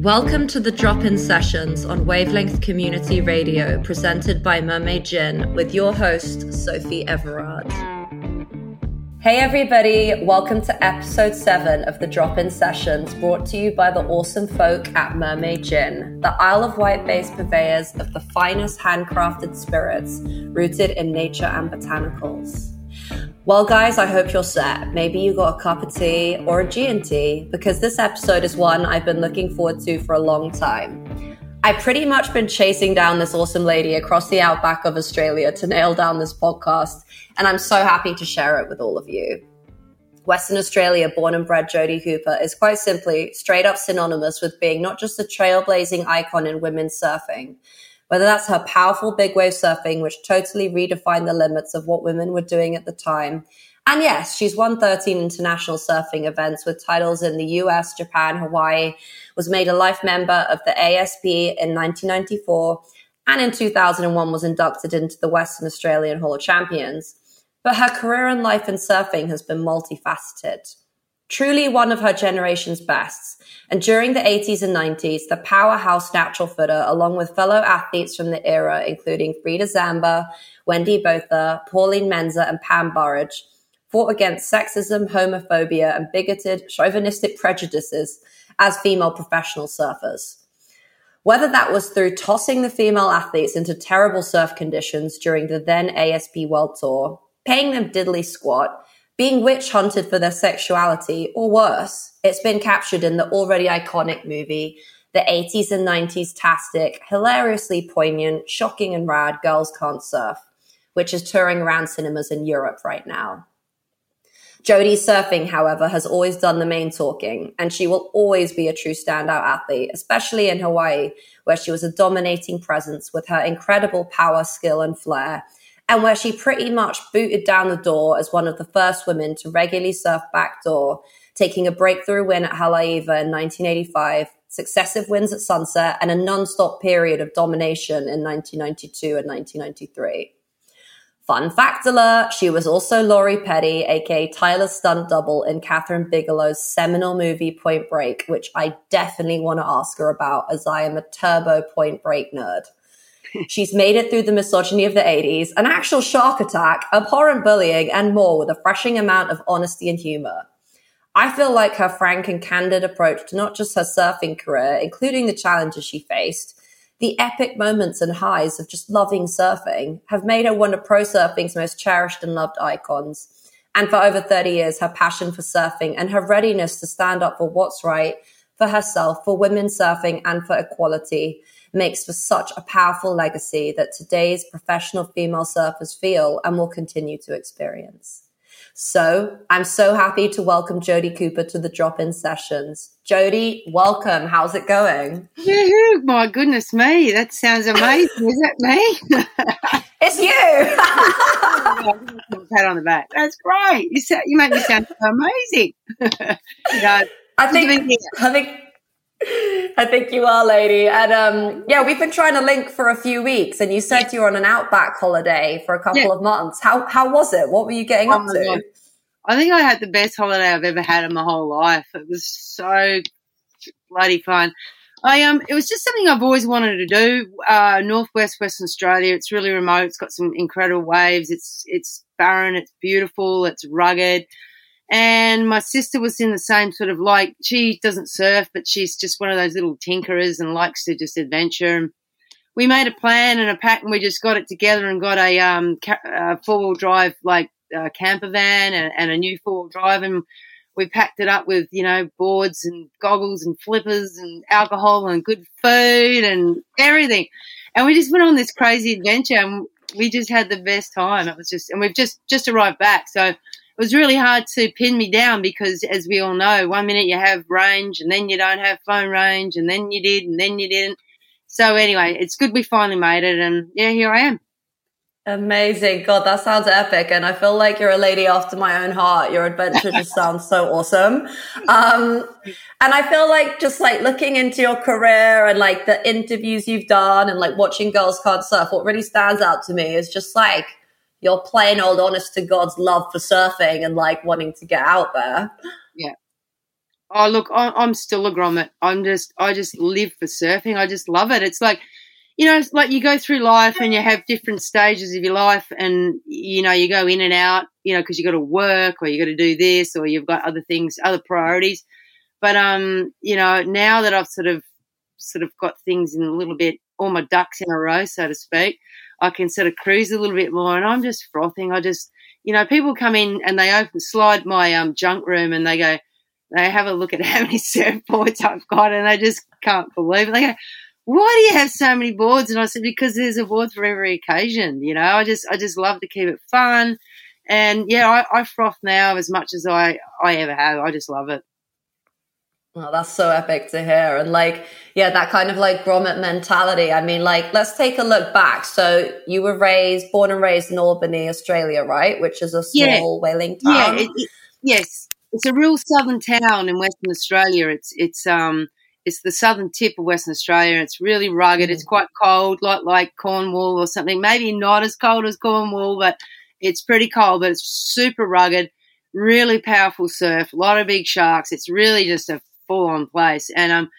Welcome to the drop in sessions on Wavelength Community Radio, presented by Mermaid Gin, with your host, Sophie Everard. Hey, everybody, welcome to episode seven of the drop in sessions, brought to you by the awesome folk at Mermaid Gin, the Isle of Wight based purveyors of the finest handcrafted spirits rooted in nature and botanicals. Well, guys, I hope you're set. Maybe you got a cup of tea or a G&T because this episode is one I've been looking forward to for a long time. I've pretty much been chasing down this awesome lady across the outback of Australia to nail down this podcast, and I'm so happy to share it with all of you. Western Australia born and bred Jodie Cooper is quite simply straight up synonymous with being not just a trailblazing icon in women's surfing, whether that's her powerful big wave surfing, which totally redefined the limits of what women were doing at the time. And yes, she's won 13 international surfing events with titles in the US, Japan, Hawaii, was made a life member of the ASP in 1994, and in 2001 was inducted into the Western Australian Hall of Champions. But her career and life in surfing has been multifaceted. Truly one of her generation's bests, and during the 80s and 90s, the powerhouse natural footer, along with fellow athletes from the era, including Frieda Zamba, Wendy Botha, Pauline Menczer, and Pam Burridge, fought against sexism, homophobia, and bigoted, chauvinistic prejudices as female professional surfers. Whether that was through tossing the female athletes into terrible surf conditions during the then ASP World Tour, paying them diddly squat, being witch hunted for their sexuality, or worse, it's been captured in the already iconic movie, the 80s and 90s tastic, hilariously poignant, shocking and rad Girls Can't Surf, which is touring around cinemas in Europe right now. Jodie surfing, however, has always done the main talking, and she will always be a true standout athlete, especially in Hawaii, where she was a dominating presence with her incredible power, skill, and flair, and where she pretty much booted down the door as one of the first women to regularly surf backdoor, taking a breakthrough win at Haleiwa in 1985, successive wins at Sunset, and a non-stop period of domination in 1992 and 1993. Fun fact alert, she was also Lori Petty, aka Tyler's stunt double in Kathryn Bigelow's seminal movie Point Break, which I definitely want to ask her about as I am a turbo Point Break nerd. She's made it through the misogyny of the 80s, an actual shark attack, abhorrent bullying, and more with a refreshing amount of honesty and humor. I feel like her frank and candid approach to not just her surfing career, including the challenges she faced, the epic moments and highs of just loving surfing have made her one of pro surfing's most cherished and loved icons. And for over 30 years, her passion for surfing and her readiness to stand up for what's right for herself, for women surfing, and for equality makes for such a powerful legacy that today's professional female surfers feel and will continue to experience. So I'm so happy to welcome Jodie Cooper to the drop in sessions. Jodie, welcome. How's it going? Yeah, my goodness me. That sounds amazing. Is that me? it's you. Pat on the back. That's great. You, you make me sound amazing. you know, I think, I think I think you are, lady. And um, yeah, we've been trying to link for a few weeks, and you said yeah. you were on an outback holiday for a couple yeah. of months. How how was it? What were you getting oh up to? God. I think I had the best holiday I've ever had in my whole life. It was so bloody fun. I um, it was just something I've always wanted to do. Uh, Northwest Western Australia. It's really remote. It's got some incredible waves. It's it's barren. It's beautiful. It's rugged. And my sister was in the same sort of like, she doesn't surf, but she's just one of those little tinkerers and likes to just adventure. And we made a plan and a pack and we just got it together and got a, um, four wheel drive, like, uh, camper van and, and a new four wheel drive. And we packed it up with, you know, boards and goggles and flippers and alcohol and good food and everything. And we just went on this crazy adventure and we just had the best time. It was just, and we've just, just arrived back. So, it was really hard to pin me down because, as we all know, one minute you have range and then you don't have phone range and then you did and then you didn't. So anyway, it's good we finally made it, and yeah, here I am. Amazing. God, that sounds epic. And I feel like you're a lady after my own heart. Your adventure just sounds so awesome. Um, and I feel like just like looking into your career and like the interviews you've done and like watching Girls Can't Surf, what really stands out to me is just like your plain old honest to God's love for surfing and like wanting to get out there. Yeah. Oh, look, I'm still a grommet. I'm just, I just live for surfing. I just love it. It's like, you know, it's like you go through life and you have different stages of your life and, you know, you go in and out, you know, because you've got to work or you've got to do this or you've got other things, other priorities. But, um, you know, now that I've sort of, sort of got things in a little bit, all my ducks in a row, so to speak, I can sort of cruise a little bit more and I'm just frothing. I just, you know, people come in and they open, slide my um, junk room and they go, they have a look at how many surfboards I've got and they just can't believe it. They go, why do you have so many boards? And I said, because there's a board for every occasion. You know, I just, I just love to keep it fun. And yeah, I, I froth now as much as I, I ever have. I just love it. Oh, that's so epic to hear. And like, yeah, that kind of like grommet mentality. I mean, like, let's take a look back. So you were raised, born and raised in Albany, Australia, right? Which is a small yeah. whaling town. Yeah, it, it, yes. It's a real southern town in Western Australia. It's, it's, um, it's the southern tip of Western Australia. It's really rugged. It's mm. quite cold, like, like Cornwall or something. Maybe not as cold as Cornwall, but it's pretty cold, but it's super rugged, really powerful surf, a lot of big sharks. It's really just a full on place. And um,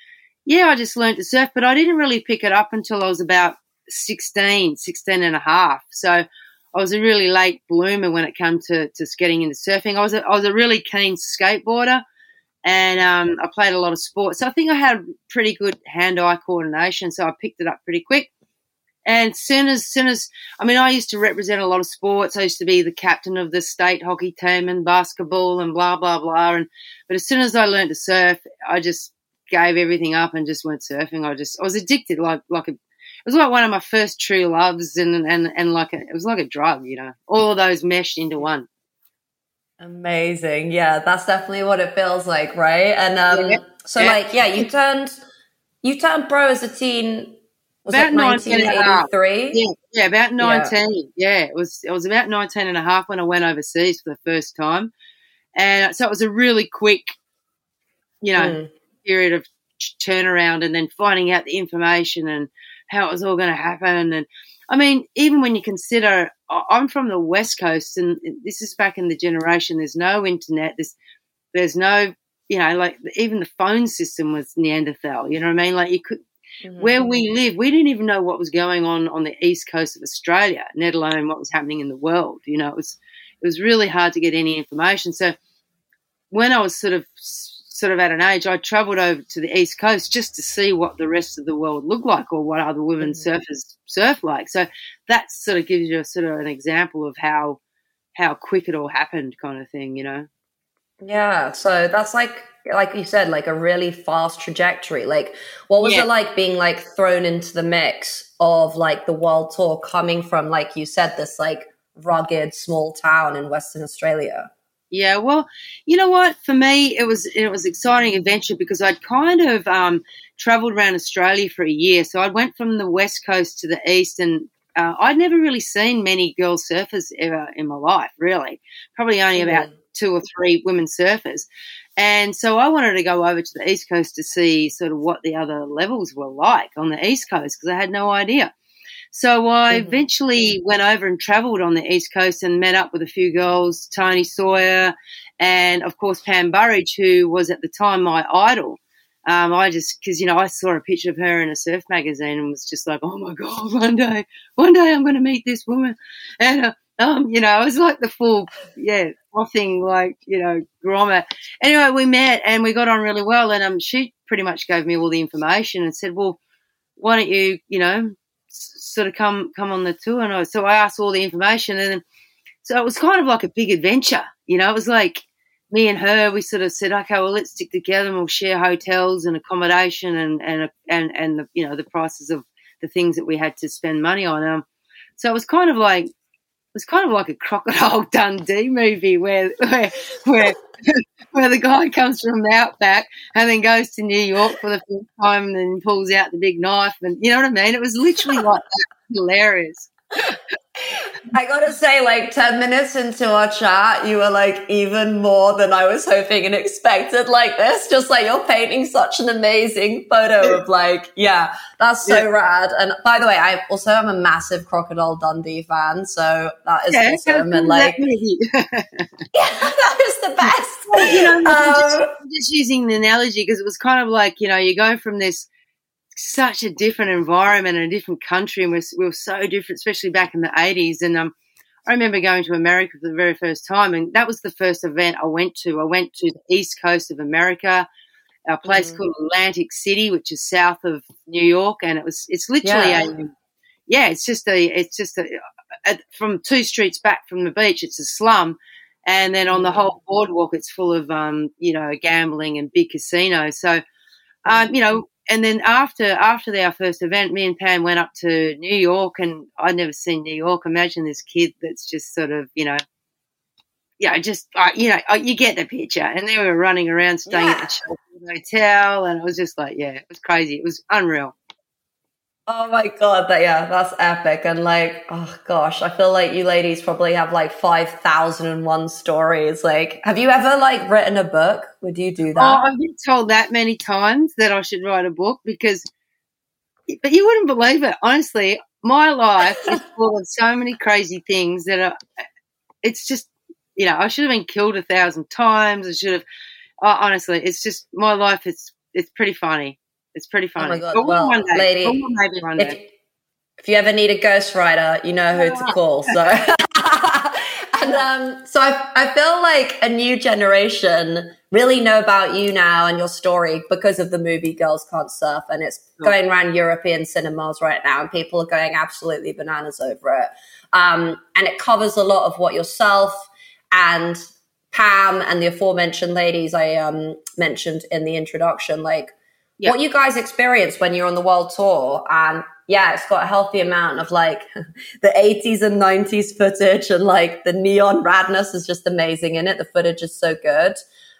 yeah, I just learned to surf, but I didn't really pick it up until I was about 16, 16 and a half. So I was a really late bloomer when it came to, to getting into surfing. I was a, I was a really keen skateboarder and um, I played a lot of sports. So I think I had pretty good hand-eye coordination. So I picked it up pretty quick. And soon as soon as I mean, I used to represent a lot of sports. I used to be the captain of the state hockey team and basketball and blah blah blah. And but as soon as I learned to surf, I just gave everything up and just went surfing. I just I was addicted, like like a. It was like one of my first true loves, and and and like a, it was like a drug, you know. All of those meshed into one. Amazing, yeah, that's definitely what it feels like, right? And um, yeah. so yeah. like, yeah, you turned you turned pro as a teen was about 1983? Yeah, yeah, about 19. Yeah. yeah. it was it was about 19 and a half when I went overseas for the first time. And so it was a really quick, you know, mm. period of turnaround and then finding out the information and how it was all going to happen. And I mean, even when you consider, I'm from the West Coast and this is back in the generation, there's no internet, there's, there's no, you know, like even the phone system was Neanderthal, you know what I mean? Like you could, Mm-hmm. Where we live, we didn't even know what was going on on the east coast of Australia, let alone what was happening in the world. You know, it was it was really hard to get any information. So when I was sort of sort of at an age, I travelled over to the east coast just to see what the rest of the world looked like or what other women mm-hmm. surfers surf like. So that sort of gives you a sort of an example of how how quick it all happened, kind of thing. You know. Yeah. So that's like like you said, like a really fast trajectory. Like, what was yeah. it like being like thrown into the mix of like the world tour coming from, like you said, this like rugged small town in Western Australia? Yeah, well, you know what? For me, it was it was exciting adventure because I'd kind of um, travelled around Australia for a year. So I went from the west coast to the east, and uh, I'd never really seen many girl surfers ever in my life. Really, probably only mm. Two or three women surfers. And so I wanted to go over to the East Coast to see sort of what the other levels were like on the East Coast because I had no idea. So I mm-hmm. eventually went over and traveled on the East Coast and met up with a few girls, Toni Sawyer and of course Pam Burridge, who was at the time my idol. Um, I just, because, you know, I saw a picture of her in a surf magazine and was just like, oh my God, one day, one day I'm going to meet this woman. And uh, um, you know, I was like the full, yeah, nothing like, you know, grommet. Anyway, we met and we got on really well. And um, she pretty much gave me all the information and said, well, why don't you, you know, sort of come come on the tour? And I, so I asked all the information, and so it was kind of like a big adventure. You know, it was like me and her. We sort of said, okay, well, let's stick together and we'll share hotels and accommodation and and and and the you know the prices of the things that we had to spend money on. Um, so it was kind of like was kind of like a crocodile Dundee movie where where where, where the guy comes from the outback and then goes to New York for the first time and then pulls out the big knife and you know what I mean? It was literally like that. hilarious. I gotta say, like 10 minutes into our chat, you were like even more than I was hoping and expected like this. Just like you're painting such an amazing photo of like, yeah, that's so yeah. rad. And by the way, I also am a massive Crocodile Dundee fan. So that is yeah, awesome. And like, yeah, that is the best. Well, you know, um, just, just using the analogy because it was kind of like, you know, you go from this such a different environment and a different country, and we're, we were so different, especially back in the 80s. And um, I remember going to America for the very first time, and that was the first event I went to. I went to the east coast of America, a place mm. called Atlantic City, which is south of New York, and it was it's literally yeah. a yeah, it's just a it's just a, a, from two streets back from the beach, it's a slum. And then on the mm. whole boardwalk, it's full of, um, you know, gambling and big casinos. So, um, you know, and then after after our first event, me and Pam went up to New York, and I'd never seen New York. Imagine this kid that's just sort of, you know, yeah, just uh, you know, uh, you get the picture. And they were running around, staying yeah. at the hotel, and it was just like, yeah, it was crazy. It was unreal. Oh my god, that yeah, that's epic. And like, oh gosh, I feel like you ladies probably have like five thousand and one stories. Like, have you ever like written a book? Would you do that? Oh, I've been told that many times that I should write a book because, but you wouldn't believe it. Honestly, my life is full of so many crazy things that are. It's just, you know, I should have been killed a thousand times. I should have. Oh, honestly, it's just my life. It's it's pretty funny. It's pretty funny. Oh my god! well, one day. lady, maybe one if. If you ever need a ghostwriter, you know who to call. So, and um, so I, I feel like a new generation really know about you now and your story because of the movie Girls Can't Surf, and it's going around European cinemas right now, and people are going absolutely bananas over it. Um, and it covers a lot of what yourself and Pam and the aforementioned ladies I um, mentioned in the introduction, like yeah. what you guys experience when you're on the world tour. And yeah, it's got a healthy amount of like the 80s and 90s footage and like the neon radness is just amazing in it. The footage is so good.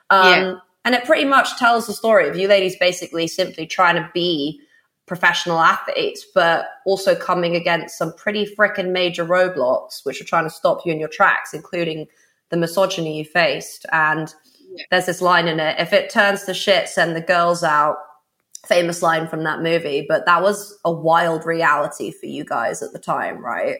Um, yeah. And it pretty much tells the story of you ladies basically simply trying to be professional athletes, but also coming against some pretty freaking major roadblocks, which are trying to stop you in your tracks, including the misogyny you faced. And yeah. there's this line in it if it turns to shit, send the girls out famous line from that movie, but that was a wild reality for you guys at the time, right?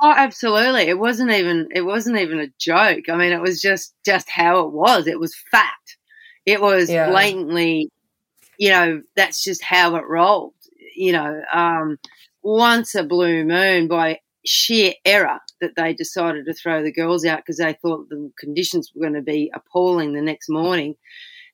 Oh, absolutely. It wasn't even it wasn't even a joke. I mean, it was just just how it was. It was fact. It was yeah. blatantly, you know, that's just how it rolled. You know, um, once a blue moon by sheer error that they decided to throw the girls out because they thought the conditions were going to be appalling the next morning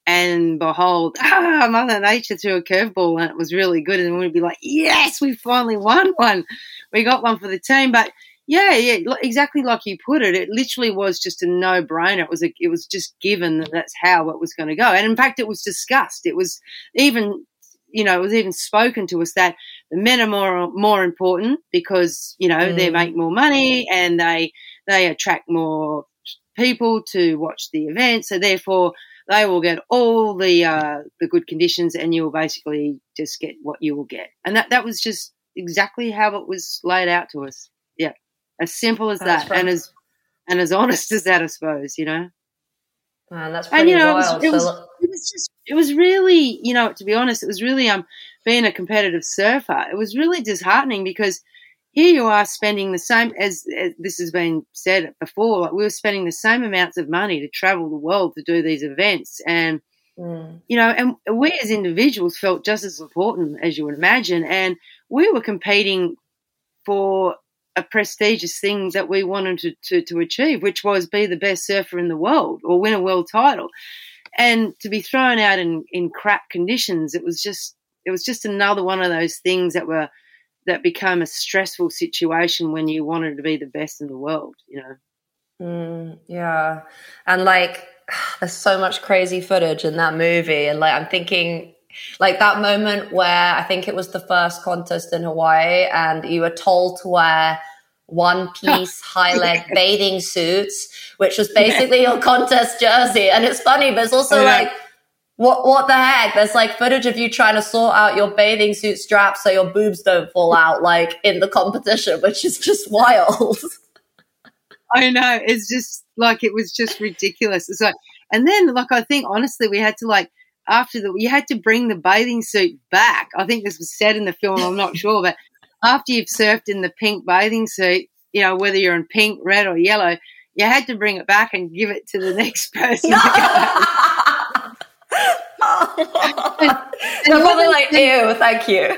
and behold, ah, Mother Nature threw a curveball and it was really good. And we'd be like, yes, we finally won one. We got one for the team. But yeah, yeah, exactly like you put it. It literally was just a no brainer. It was a, it was just given that that's how it was going to go. And in fact, it was discussed. It was even, you know, it was even spoken to us that the men are more more important because you know mm. they make more money and they they attract more people to watch the event. So therefore, they will get all the uh, the good conditions, and you will basically just get what you will get. And that that was just exactly how it was laid out to us. Yeah, as simple as that's that, and as and as honest as that, I suppose. You know. Man, that's pretty and, you know, wild. It was, it, was, it was just it was really you know to be honest, it was really um being a competitive surfer. It was really disheartening because here you are spending the same as, as, this has been said before like we were spending the same amounts of money to travel the world to do these events. And mm. you know and we as individuals felt just as important as you would imagine. And we were competing for a prestigious thing that we wanted to, to, to achieve which was be the best surfer in the world or win a world title. And to be thrown out in, in crap conditions it was just it was just another one of those things that were that became a stressful situation when you wanted to be the best in the world, you know. Mm, yeah. And like there's so much crazy footage in that movie and like I'm thinking like that moment where I think it was the first contest in Hawaii and you were told to wear one piece high leg bathing suits, which was basically your contest jersey. And it's funny, but it's also oh, yeah. like What what the heck? There's like footage of you trying to sort out your bathing suit straps so your boobs don't fall out like in the competition, which is just wild. I know. It's just like it was just ridiculous. It's like and then like I think honestly we had to like after the you had to bring the bathing suit back. I think this was said in the film, I'm not sure, but after you've surfed in the pink bathing suit, you know, whether you're in pink, red or yellow, you had to bring it back and give it to the next person. They're probably like, ew, thank you.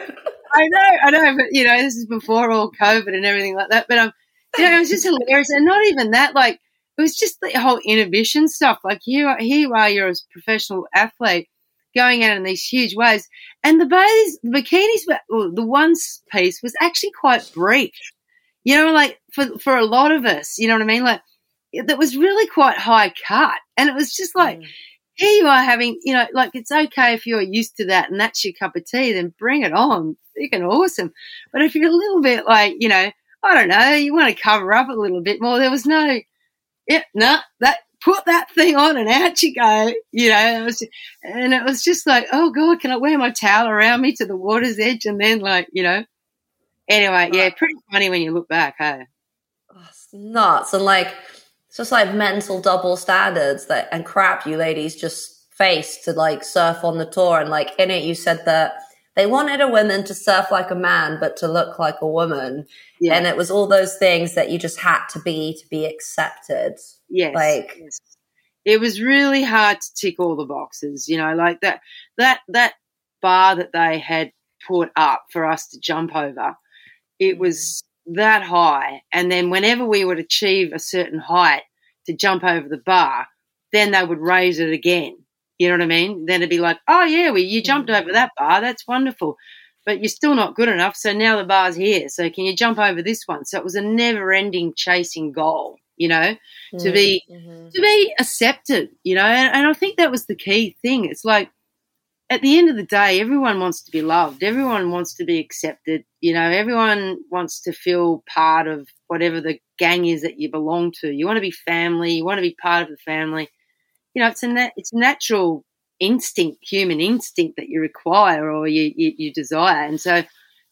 I know, I know, but you know, this is before all COVID and everything like that. But um, you know, it was just hilarious, and not even that. Like, it was just the whole inhibition stuff. Like, here, here you are, you're a professional athlete going out in these huge waves, and the bathers, the bikinis, were, the one piece was actually quite brief. You know, like for for a lot of us, you know what I mean? Like, that was really quite high cut, and it was just like. Mm here you are having, you know, like it's okay if you're used to that and that's your cup of tea, then bring it on. Freaking awesome. But if you're a little bit like, you know, I don't know, you want to cover up a little bit more, there was no, yeah, no, that, put that thing on and out you go, you know, it was, and it was just like, oh God, can I wear my towel around me to the water's edge? And then like, you know, anyway, yeah, pretty funny when you look back, hey? Oh, it's nuts. And like, it's just like mental double standards that and crap you ladies just face to like surf on the tour. And like in it, you said that they wanted a woman to surf like a man, but to look like a woman. Yeah. And it was all those things that you just had to be to be accepted. Yes. Like, yes. it was really hard to tick all the boxes, you know, like that, that, that bar that they had put up for us to jump over. It was mm. That high. And then whenever we would achieve a certain height to jump over the bar, then they would raise it again. You know what I mean? Then it'd be like, oh yeah, well, you jumped mm. over that bar. That's wonderful. But you're still not good enough. So now the bar's here. So can you jump over this one? So it was a never ending chasing goal, you know, to mm, be, mm-hmm. to be accepted, you know, and, and I think that was the key thing. It's like, at the end of the day, everyone wants to be loved. Everyone wants to be accepted. You know, everyone wants to feel part of whatever the gang is that you belong to. You want to be family. You want to be part of the family. You know, it's a nat- it's natural instinct, human instinct that you require or you, you, you desire. And so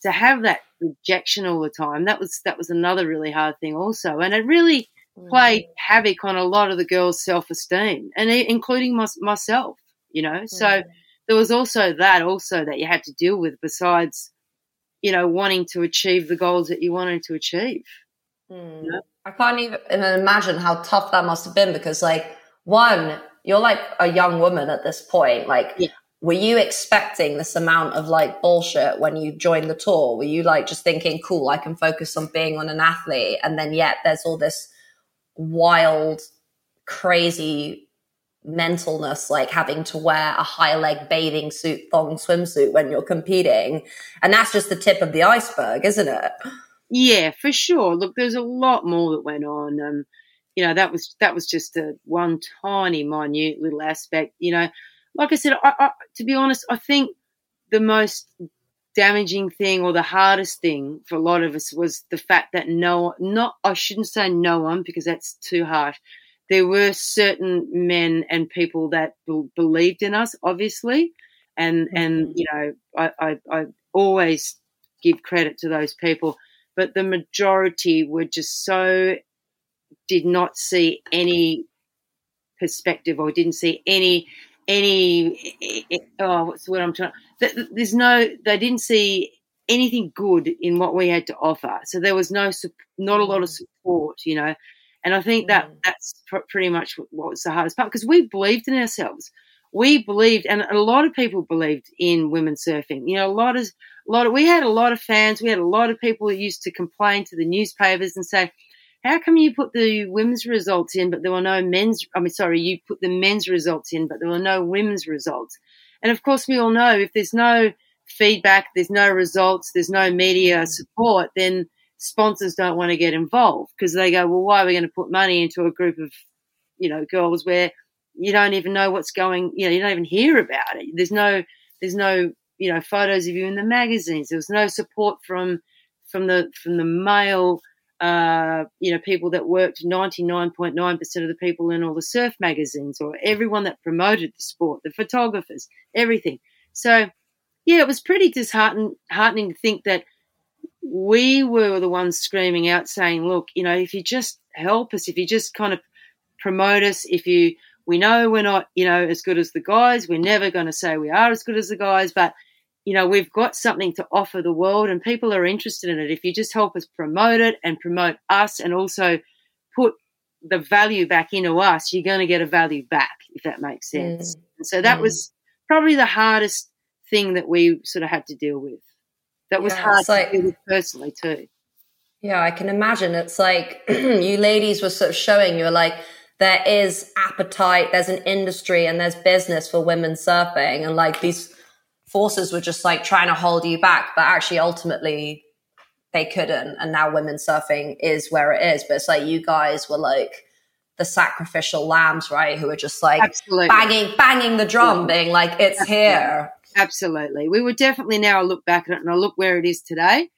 to have that rejection all the time, that was that was another really hard thing also. And it really played mm. havoc on a lot of the girls' self esteem, and including my, myself. You know, so mm there was also that also that you had to deal with besides you know wanting to achieve the goals that you wanted to achieve mm. you know? i can't even imagine how tough that must have been because like one you're like a young woman at this point like yeah. were you expecting this amount of like bullshit when you joined the tour were you like just thinking cool i can focus on being on an athlete and then yet there's all this wild crazy mentalness like having to wear a high leg bathing suit thong swimsuit when you're competing. And that's just the tip of the iceberg isn't it? Yeah for sure. Look there's a lot more that went on. Um you know that was that was just a one tiny minute little aspect. You know like i said I, I, to be honest i think the most damaging thing or the hardest thing for a lot of us was the fact that no not i shouldn't say no one because that's too harsh there were certain men and people that b- believed in us, obviously, and mm-hmm. and you know I, I, I always give credit to those people, but the majority were just so did not see any perspective or didn't see any any oh what's the word I'm trying there's no they didn't see anything good in what we had to offer so there was no not a lot of mm. support you know and I think that mm. that's pr- pretty much what was the hardest part because we believed in ourselves. We believed, and a lot of people believed in women surfing. You know, a lot of, a lot of, we had a lot of fans. We had a lot of people who used to complain to the newspapers and say, how come you put the women's results in, but there were no men's, I mean, sorry, you put the men's results in, but there were no women's results. And of course, we all know if there's no feedback, there's no results, there's no media support, then sponsors don't want to get involved because they go, well, why are we going to put money into a group of, you know, girls where you don't even know what's going, you know, you don't even hear about it. There's no, there's no, you know, photos of you in the magazines. There was no support from, from the, from the male uh, you know, people that worked 99.9% of the people in all the surf magazines or everyone that promoted the sport, the photographers, everything. So, yeah, it was pretty disheartening to think that we were the ones screaming out saying, look, you know, if you just help us, if you just kind of promote us, if you, we know we're not, you know, as good as the guys, we're never going to say we are as good as the guys, but you know, we've got something to offer the world and people are interested in it. If you just help us promote it and promote us and also put the value back into us, you're going to get a value back, if that makes sense. Mm. And so that mm. was probably the hardest thing that we sort of had to deal with. That was yeah, hard to deal personally too. Yeah, I can imagine. It's like you ladies were sort of showing you were like, there is appetite, there's an industry and there's business for women surfing. And like these forces were just like trying to hold you back, but actually ultimately they couldn't. And now women surfing is where it is. But it's like you guys were like the sacrificial lambs, right? Who were just like Absolutely. banging, banging the drum, being like, it's Absolutely. here. Absolutely. We would definitely now look back at it and I look where it is today.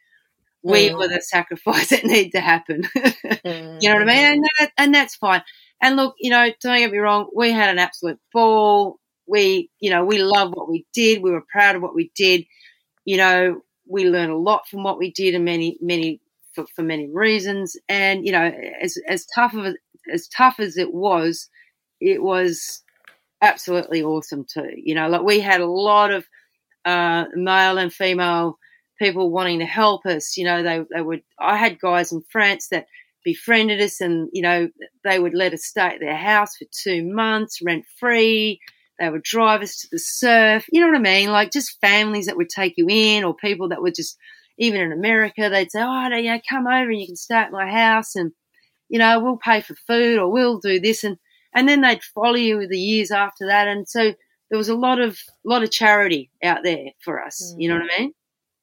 We mm. were the sacrifice that needed to happen. mm. You know what I mean? And, that, and that's fine. And look, you know, don't get me wrong, we had an absolute ball we, you know, we love what we did. We were proud of what we did. You know, we learned a lot from what we did and many, many, for, for many reasons. And, you know, as, as tough of, as tough as it was, it was absolutely awesome too. You know, like we had a lot of, uh, male and female people wanting to help us. You know, they, they would, I had guys in France that, befriended us and you know they would let us stay at their house for two months rent free they would drive us to the surf. You know what I mean? Like just families that would take you in, or people that would just, even in America, they'd say, "Oh, yeah, come over and you can stay at my house, and you know we'll pay for food, or we'll do this," and and then they'd follow you the years after that, and so there was a lot of lot of charity out there for us. You know what I mm-hmm. mean?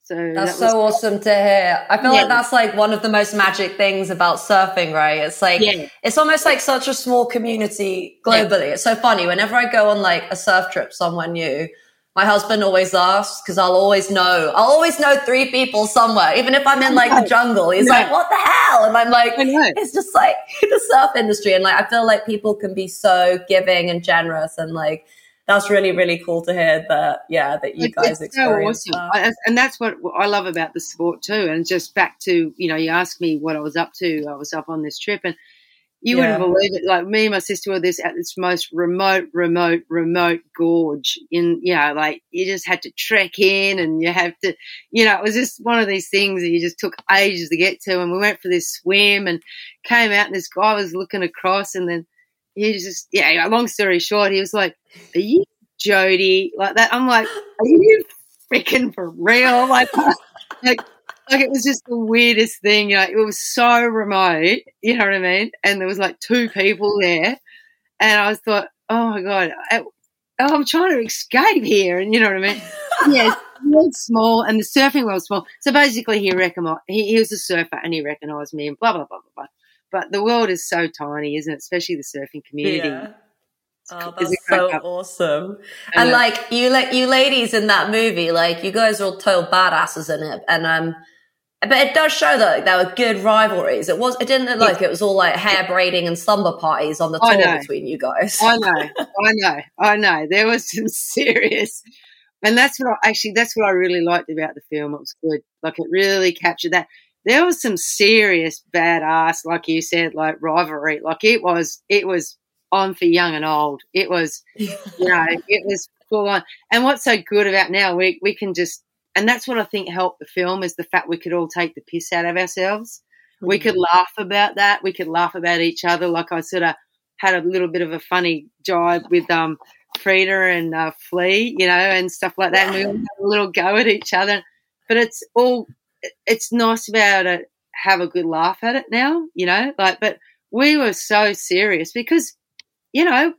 So that's that so awesome to hear. I feel yeah. like that's like one of the most magic things about surfing, right? It's like yeah. it's almost like such a small community globally. Yeah. It's so funny. Whenever I go on like a surf trip somewhere new, my husband always asks because I'll always know. I'll always know three people somewhere, even if I'm in like the jungle. He's like, "What the hell?" And I'm like, "It's just like the surf industry." And like, I feel like people can be so giving and generous, and like that's really really cool to hear that yeah that you guys experience so awesome. that. and that's what I love about the sport too and just back to you know you asked me what I was up to I was up on this trip and you yeah. wouldn't believe it like me and my sister were this at this most remote remote remote gorge in you know like you just had to trek in and you have to you know it was just one of these things that you just took ages to get to and we went for this swim and came out and this guy was looking across and then he just yeah. Long story short, he was like, "Are you Jodie?" Like that. I'm like, "Are you freaking for real?" Like, like, like it was just the weirdest thing. You know, it was so remote. You know what I mean? And there was like two people there, and I was thought, "Oh my god." I, I'm trying to escape here, and you know what I mean? yes, world small, and the surfing world small. So basically, he recognized he, he was a surfer, and he recognised me, and blah blah blah blah blah. But the world is so tiny, isn't it? Especially the surfing community. Yeah. Oh, that's so awesome! And, and like you, like you ladies in that movie, like you guys are all total badasses in it, and um, but it does show that there were good rivalries. It was, it didn't look like it was all like hair braiding and slumber parties on the tour between you guys. I know, I know, I know. There was some serious, and that's what I actually that's what I really liked about the film. It was good, like it really captured that there was some serious badass, like you said, like rivalry. Like it was, it was on for young and old. It was, you know, it was full on. And what's so good about now, we we can just, and that's what I think helped the film is the fact we could all take the piss out of ourselves. Mm-hmm. We could mm. laugh about that. We could laugh about each other. Like I sort of had a little bit of a funny jibe with um Frieda and uh, Flea, you know, and stuff like that. And we all had a little go at each other. But it's all it's nice to be able to have a good laugh at it now, you know, like, but we were so serious because, you know,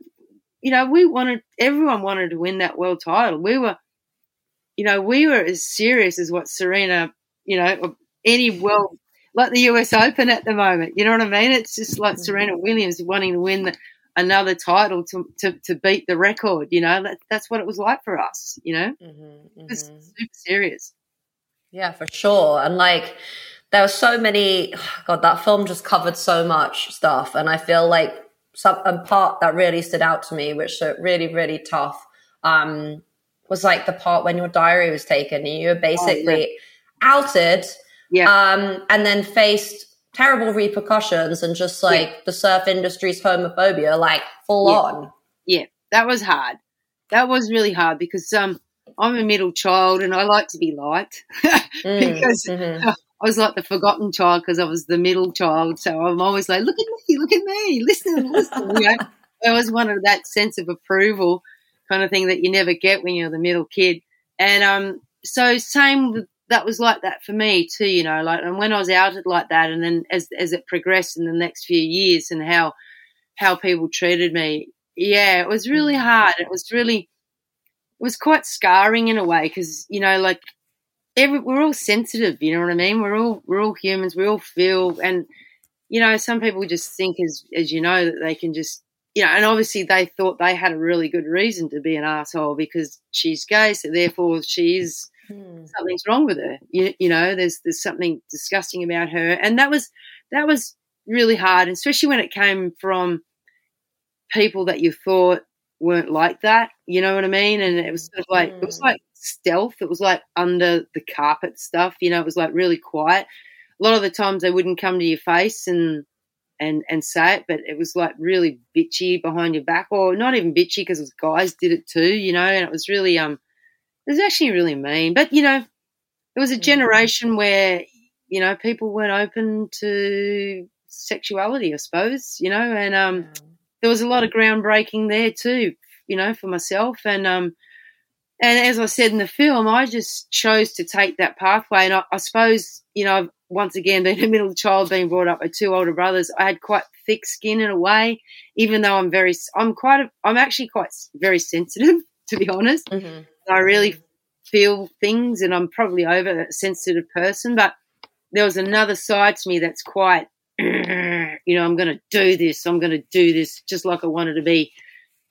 you know, we wanted, everyone wanted to win that world title. We were, you know, we were as serious as what Serena, you know, any world, like the US Open at the moment. You know what I mean? It's just like mm-hmm. Serena Williams wanting to win the, another title to, to, to beat the record. You know, that, that's what it was like for us, you know? Mm-hmm, mm-hmm. It was mm-hmm. super serious. Yeah, for sure. And like there were so many. God, that film just covered so much stuff, and I feel like some a part that really stood out to me, which are really really tough, um, was like the part when your diary was taken and you were basically oh, yeah. outed, yeah, um, and then faced terrible repercussions and just like yeah. the surf industry's homophobia, like full yeah. on. Yeah, that was hard. That was really hard because um, I'm a middle child and I like to be liked mm, because mm-hmm. I was like the forgotten child because I was the middle child. So I'm always like, look at me, look at me, listen, listen. you know, I always wanted that sense of approval kind of thing that you never get when you're the middle kid. And um, so same with, that was like that for me too, you know, like and when I was outed like that and then as as it progressed in the next few years and how how people treated me, yeah, it was really mm. hard. It was really it was quite scarring in a way because, you know, like every, we're all sensitive, you know what I mean? We're all we're all humans, we all feel and you know, some people just think as as you know that they can just you know, and obviously they thought they had a really good reason to be an asshole because she's gay, so therefore she's hmm. something's wrong with her. You, you know, there's there's something disgusting about her, and that was that was really hard, especially when it came from people that you thought weren't like that. You know what I mean? And it was sort of like it was hmm. like stealth. It was like under the carpet stuff. You know, it was like really quiet. A lot of the times they wouldn't come to your face and and and say it, but it was like really bitchy behind your back, or not even bitchy because guys did it too, you know. And it was really um, it was actually really mean. But you know, it was a mm. generation where you know people weren't open to sexuality, I suppose, you know, and um, there was a lot of groundbreaking there too, you know, for myself, and um, and as I said in the film, I just chose to take that pathway. And I, I suppose, you know, once again, being a middle child, being brought up by two older brothers, I had quite thick skin in a way, even though I'm very, I'm quite, a, I'm actually quite very sensitive, to be honest. Mm-hmm. I really feel things and I'm probably over a sensitive person, but there was another side to me that's quite, you know, I'm going to do this. I'm going to do this just like I wanted to be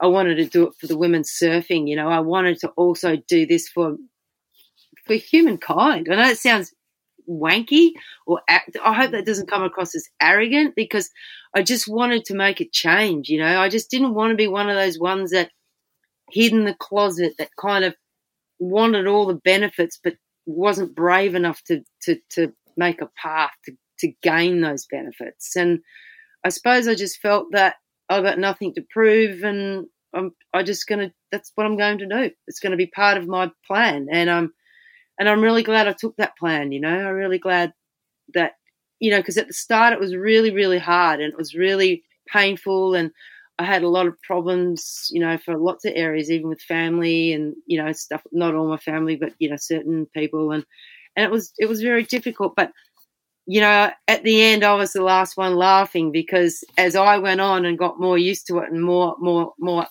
I wanted to do it for the women surfing. You know, I wanted to also do this for for humankind. I know it sounds wanky, or I hope that doesn't come across as arrogant because I just wanted to make a change. You know, I just didn't want to be one of those ones that hid in the closet that kind of wanted all the benefits but wasn't brave enough to to to make a path to to gain those benefits. And I suppose I just felt that I've got nothing to prove, and I'm I just gonna. That's what I'm going to do. It's going to be part of my plan, and I'm and I'm really glad I took that plan. You know, I'm really glad that you know because at the start it was really really hard and it was really painful and I had a lot of problems, you know, for lots of areas, even with family and you know stuff. Not all my family, but you know, certain people, and and it was it was very difficult. But you know, at the end, I was the last one laughing because as I went on and got more used to it and more, more, more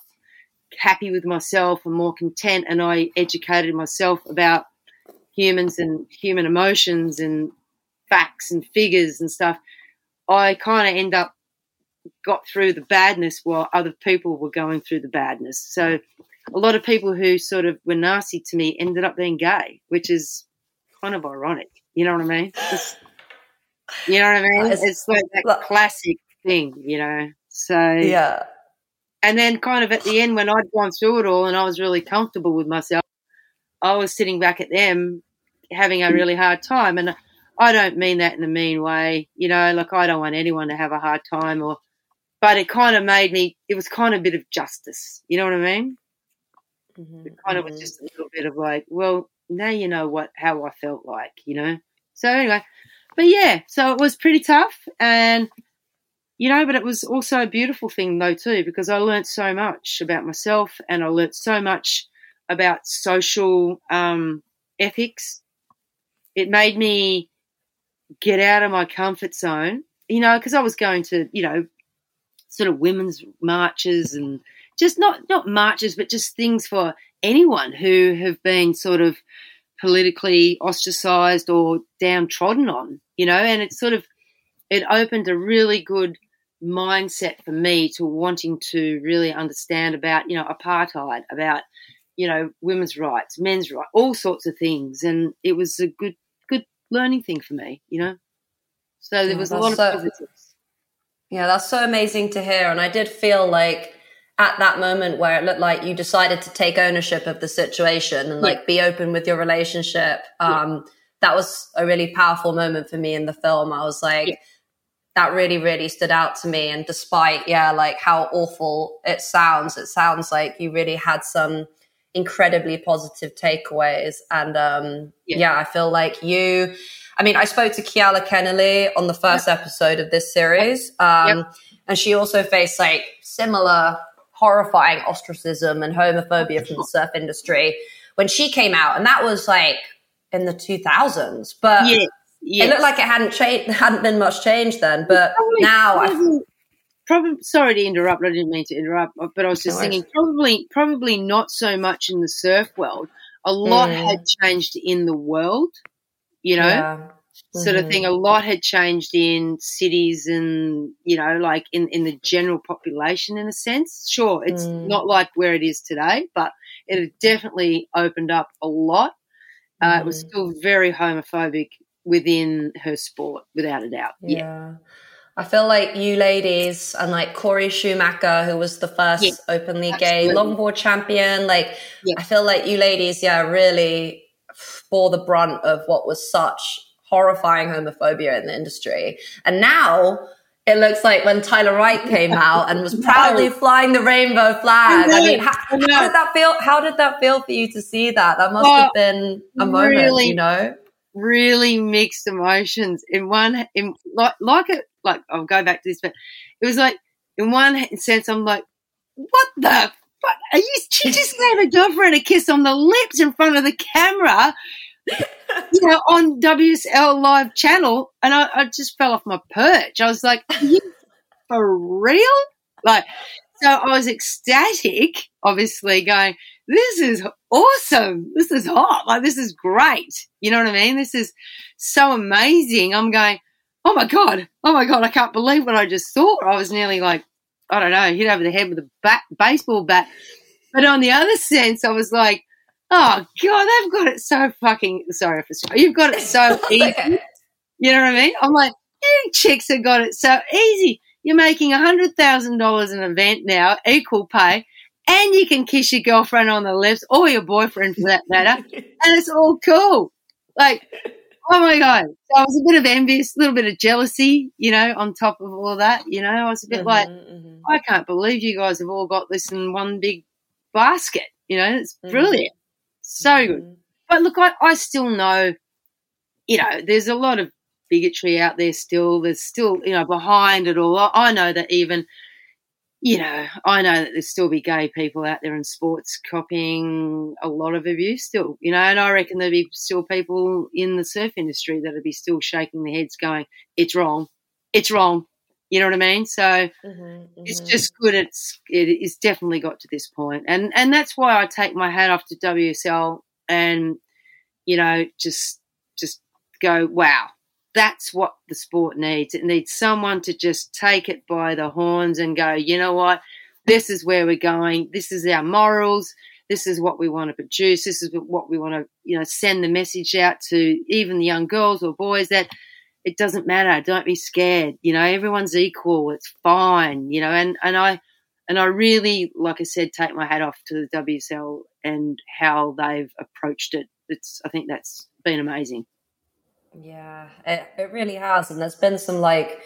happy with myself and more content, and I educated myself about humans and human emotions and facts and figures and stuff, I kind of end up got through the badness while other people were going through the badness. So a lot of people who sort of were nasty to me ended up being gay, which is kind of ironic. You know what I mean? It's, you know what I mean? It's, it's like that classic thing, you know. So yeah. And then, kind of at the end, when I'd gone through it all and I was really comfortable with myself, I was sitting back at them having a really hard time. And I don't mean that in a mean way, you know. Like I don't want anyone to have a hard time, or. But it kind of made me. It was kind of a bit of justice. You know what I mean? Mm-hmm. It kind of was mm-hmm. just a little bit of like, well, now you know what how I felt like, you know. So anyway, but yeah, so it was pretty tough, and you know, but it was also a beautiful thing though too because I learnt so much about myself, and I learnt so much about social um, ethics. It made me get out of my comfort zone, you know, because I was going to, you know, sort of women's marches and just not not marches, but just things for anyone who have been sort of politically ostracized or downtrodden on, you know, and it sort of it opened a really good mindset for me to wanting to really understand about, you know, apartheid, about, you know, women's rights, men's rights, all sorts of things. And it was a good good learning thing for me, you know. So there was a lot of positives. Yeah, that's so amazing to hear. And I did feel like at that moment where it looked like you decided to take ownership of the situation and like yeah. be open with your relationship. Um, yeah. That was a really powerful moment for me in the film. I was like, yeah. that really, really stood out to me. And despite, yeah, like how awful it sounds, it sounds like you really had some incredibly positive takeaways. And um, yeah. I feel like you, I mean, I spoke to Keala Kennelly on the first episode of this series. Um, and she also faced like similar horrifying ostracism and homophobia from the surf industry when she came out, and that was like in the 2000s. But yes, yes. it looked like it hadn't changed, hadn't been much change then. But now, probably, probably, sorry to interrupt. I didn't mean to interrupt, but I was just no thinking probably, probably not so much in the surf world. A lot mm. had changed in the world, you know. Yeah mm-hmm. sort of thing. A lot had changed in cities and, you know, like in, in the general population in a sense. Sure, it's mm. not like where it is today, but it had definitely opened up a lot. Uh, mm. It was mm. still very homophobic within her sport, without a doubt. Yeah. yeah. I feel like you ladies and like Cori Schumacher, who was the first yeah, openly absolutely. gay longboard champion, like yeah. I feel like you ladies, yeah, really bore the brunt of what was such horrifying homophobia in the industry. And now it looks like when Tyler Wright came out and was proudly flying the rainbow flag. I, mean, how, how, did that feel? How did that feel for you to see that? That must well, have been a moment, really, you know. Really mixed emotions. In one, in like, like it, like I'll go back to this, but it was like in one sense, I'm like, what the. Fuck? Are you? She just gave a girlfriend a kiss on the lips in front of the camera you know, on WSL live channel, and I, I just fell off my perch. I was like, for real? Like, so I was ecstatic, obviously, going, this is awesome. This is hot. Like, this is great. You know what I mean? This is so amazing. I'm going, oh my God, oh my God, I can't believe what I just saw. I was nearly like, I don't know, hit over the head with a bat, baseball bat. But on the other sense, I was like, Oh God, they've got it so fucking sorry for you've got it so easy. You know what I mean? I'm like, you chicks have got it so easy. You're making a hundred thousand dollars an event now, equal pay, and you can kiss your girlfriend on the lips or your boyfriend for that matter, and it's all cool. Like, oh my god! So I was a bit of envious, a little bit of jealousy, you know, on top of all that. You know, I was a bit mm-hmm, like, mm-hmm. I can't believe you guys have all got this in one big basket. You know, it's mm-hmm. brilliant. So good. Mm-hmm. But look, I, I still know, you know, there's a lot of bigotry out there still. There's still, you know, behind it all. I know that even, you know, I know that there's still be gay people out there in sports copying a lot of abuse still, you know, and I reckon there'll be still people in the surf industry that'll be still shaking their heads going, it's wrong. It's wrong. You know what I mean? So mm-hmm, mm-hmm. it's just good. It's it is definitely got to this point, and and that's why I take my hat off to WSL, and you know just just go wow. That's what the sport needs. It needs someone to just take it by the horns and go, you know what? This is where we're going. This is our morals. This is what we want to produce. This is what we want to, you know, send the message out to even the young girls or boys that it doesn't matter. Don't be scared. You know, everyone's equal. It's fine. You know, and, and I, and I really, like I said, take my hat off to the WSL and how they've approached it. It's, I think that's been amazing. Yeah, it, it really has. And there's been some like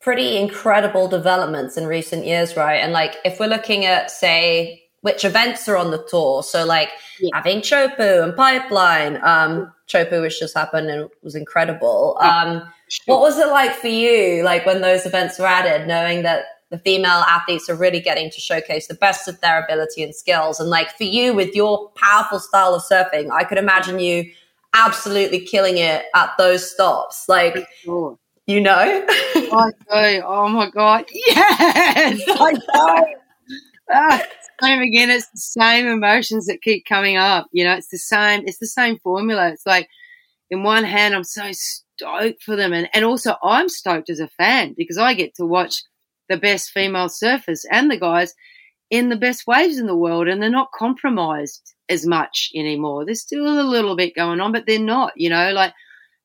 pretty incredible developments in recent years, right? And like, if we're looking at, say, which events are on the tour. So like yeah. having Teahupo'o and Pipeline, um, Teahupo'o, which just happened and was incredible. Um, sure. What was it like for you, like when those events were added, knowing that the female athletes are really getting to showcase the best of their ability and skills? And like for you, with your powerful style of surfing, I could imagine you absolutely killing it at those stops. Like, sure. you know? I do. Oh my God. Yes, I know. Ah, same again. It's the same emotions that keep coming up. You know, it's the same. It's the same formula. It's like, in one hand, I'm so stoked for them, and and also I'm stoked as a fan because I get to watch the best female surfers and the guys in the best waves in the world, and they're not compromised as much anymore. There's still a little bit going on, but they're not. You know, like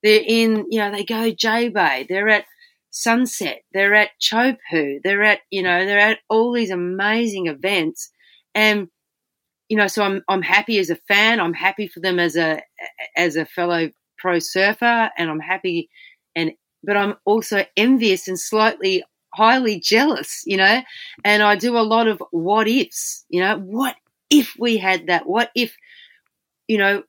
They're in, you know, they go J Bay. They're at Sunset. They're at Teahupo'o. They're at, you know, they're at all these amazing events. And, you know, so I'm, I'm happy as a fan. I'm happy for them as a, as a fellow pro surfer and I'm happy and, but I'm also envious and slightly highly jealous, you know, and I do a lot of what ifs, you know, what if we had that? What if, you know,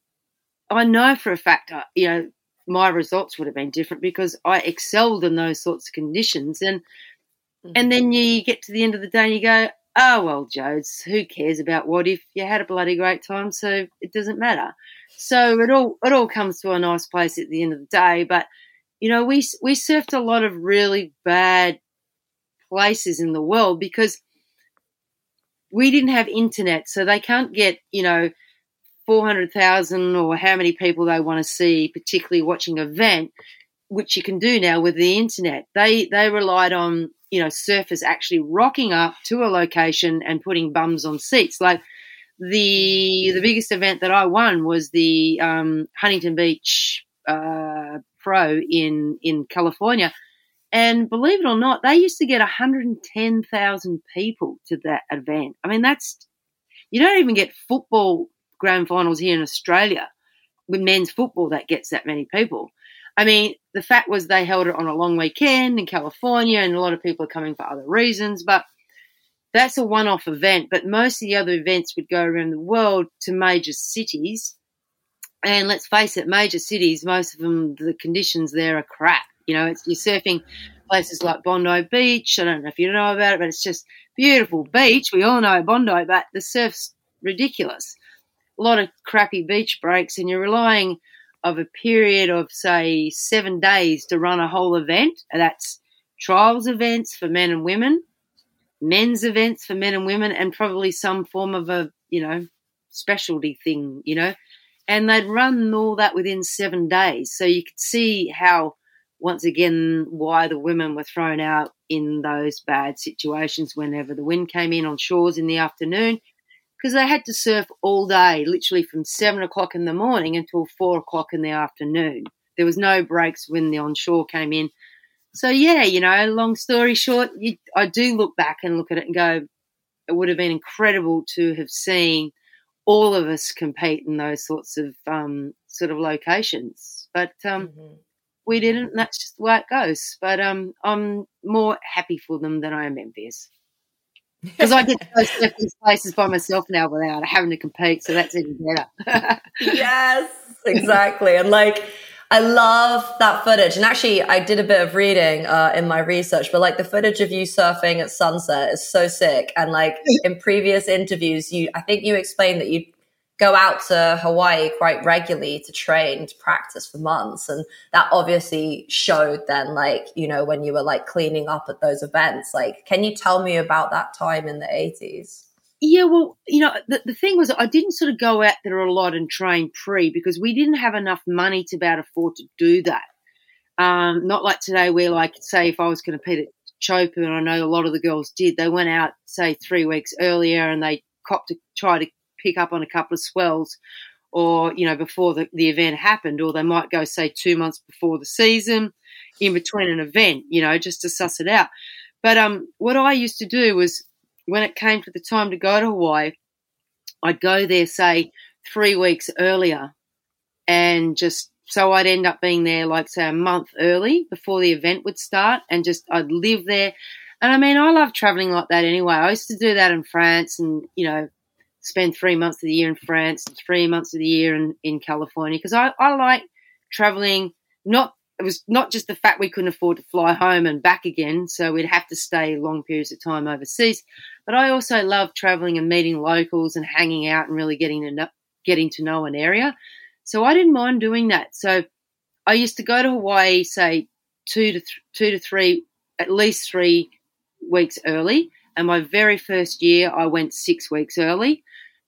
I know for a fact, uh, you know, my results would have been different because I excelled in those sorts of conditions. And mm-hmm. and then you get to the end of the day and you go, oh well, Jodes, who cares about what if you had a bloody great time? So it doesn't matter. So it all it all comes to a nice place at the end of the day. But you know, we we surfed a lot of really bad places in the world because we didn't have internet, so they can't get you know 400,000 or how many people they want to see, particularly watching event, which you can do now with the internet. They they relied on you know surfers actually rocking up to a location and putting bums on seats. Like the the biggest event that I won was the um, Huntington Beach uh, Pro in in California. And believe it or not, they used to get 110,000 people to that event. I mean, that's, you don't even get football grand finals here in Australia with men's football that gets that many people. I mean, the fact was they held it on a long weekend in California, and a lot of people are coming for other reasons, but that's a one off event. But most of the other events would go around the world to major cities. And let's face it, major cities, most of them, the conditions there are crap. You know, it's, you're surfing places like Bondi Beach. I don't know if you know about it, but it's just beautiful beach. We all know Bondi, but the surf's ridiculous a lot of crappy beach breaks, and you're relying of a period of say seven days to run a whole event. And That's trials events for men and women, men's events for men and women, and probably some form of a you know specialty thing, you know. And they'd run all that within seven days, so you could see how once again why the women were thrown out in those bad situations whenever the wind came in on shores in the afternoon because they had to surf all day, literally from seven o'clock in the morning until four o'clock in the afternoon. There was no breaks when the onshore came in. So yeah, you know, long story short, you, I do look back and look at it and go, it would have been incredible to have seen all of us compete in those sorts of um, sort of locations, but um, mm-hmm. We didn't. And that's just the way it goes. But um, I'm more happy for them than I am envious because I get to go surf these places by myself now without having to compete. So that's even better. yes, exactly. And like, I love that footage. And actually, I did a bit of reading uh, in my research, but like the footage of you surfing at sunset is so sick. And like in previous interviews, you, I think you explained that you go out to Hawaii quite regularly to train, to practice for months. And that obviously showed then, like, you know, when you were like cleaning up at those events. Like, can you tell me about that time in the 80s? Yeah, well, you know, the, the thing was, I didn't sort of go out there a lot and train pre because we didn't have enough money to to afford to do that. Um, not like today, where, like, say, if I was going to compete at Teahupo'o, and I know a lot of the girls did, they went out, say, three weeks earlier and they copped to try to pick up on a couple of swells or, you know, before the, the event happened, or they might go, say, two months before the season in between an event, you know, just to suss it out. But um, what I used to do was when it came to the time to go to Hawaii, I'd go there, say, three weeks earlier and just so I'd end up being there like say a month early before the event would start and just I'd live there. And I mean I love traveling like that anyway. I used to do that in France and you know spend three months of the year in France three months of the year in, in California because I, I like traveling. Not it was not just the fact we couldn't afford to fly home and back again, so we'd have to stay long periods of time overseas. But I also love traveling and meeting locals and hanging out and really getting to know, getting to know an area. So I didn't mind doing that. So I used to go to Hawaii, say two to th- two to three, at least three weeks early. And my very first year, I went six weeks early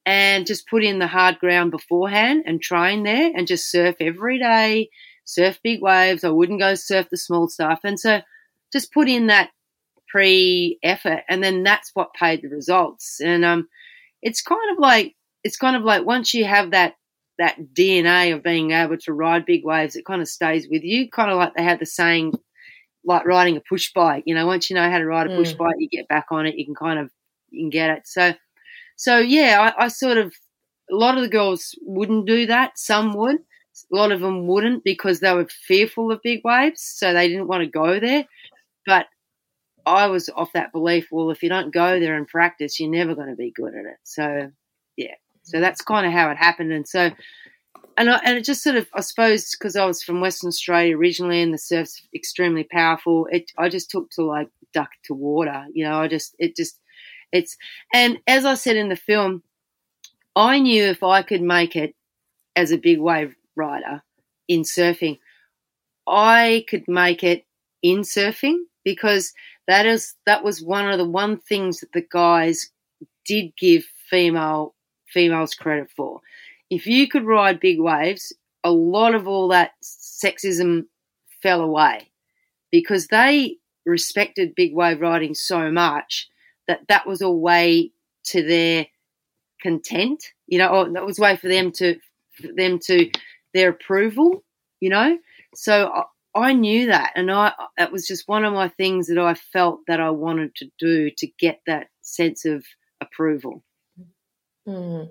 and just put in the hard ground beforehand and train there and just surf every day, surf big waves. I wouldn't go surf the small stuff. And so just put in that pre effort and then that's what paid the results. And um, it's kind of like, it's kind of like once you have that that DNA of being able to ride big waves. It kind of stays with you, kind of like they had the saying, like riding a push bike. You know, once you know how to ride a push mm. bike, you get back on it. You can kind of you can get it. So, so yeah, I, I sort of a lot of the girls wouldn't do that. Some would. A lot of them wouldn't because they were fearful of big waves, so they didn't want to go there. But I was off that belief. Well, if you don't go there and practice, you're never going to be good at it. So, yeah. So that's kind of how it happened. And so, and I, and it just sort of, I suppose, because I was from Western Australia originally, and the surf's extremely powerful. It, I just took to like duck to water. You know, I just, it just, it's, and as I said in the film, I knew if I could make it as a big wave rider in surfing, I could make it in surfing because that is that was one of the one things that the guys did give female females credit for. If you could ride big waves, a lot of all that sexism fell away because they respected big wave riding so much that that was a way to their content, you know, or that was a way for them to for them to their approval, you know. So I knew that, and I that was just one of my things that I felt that I wanted to do to get that sense of approval. Mm.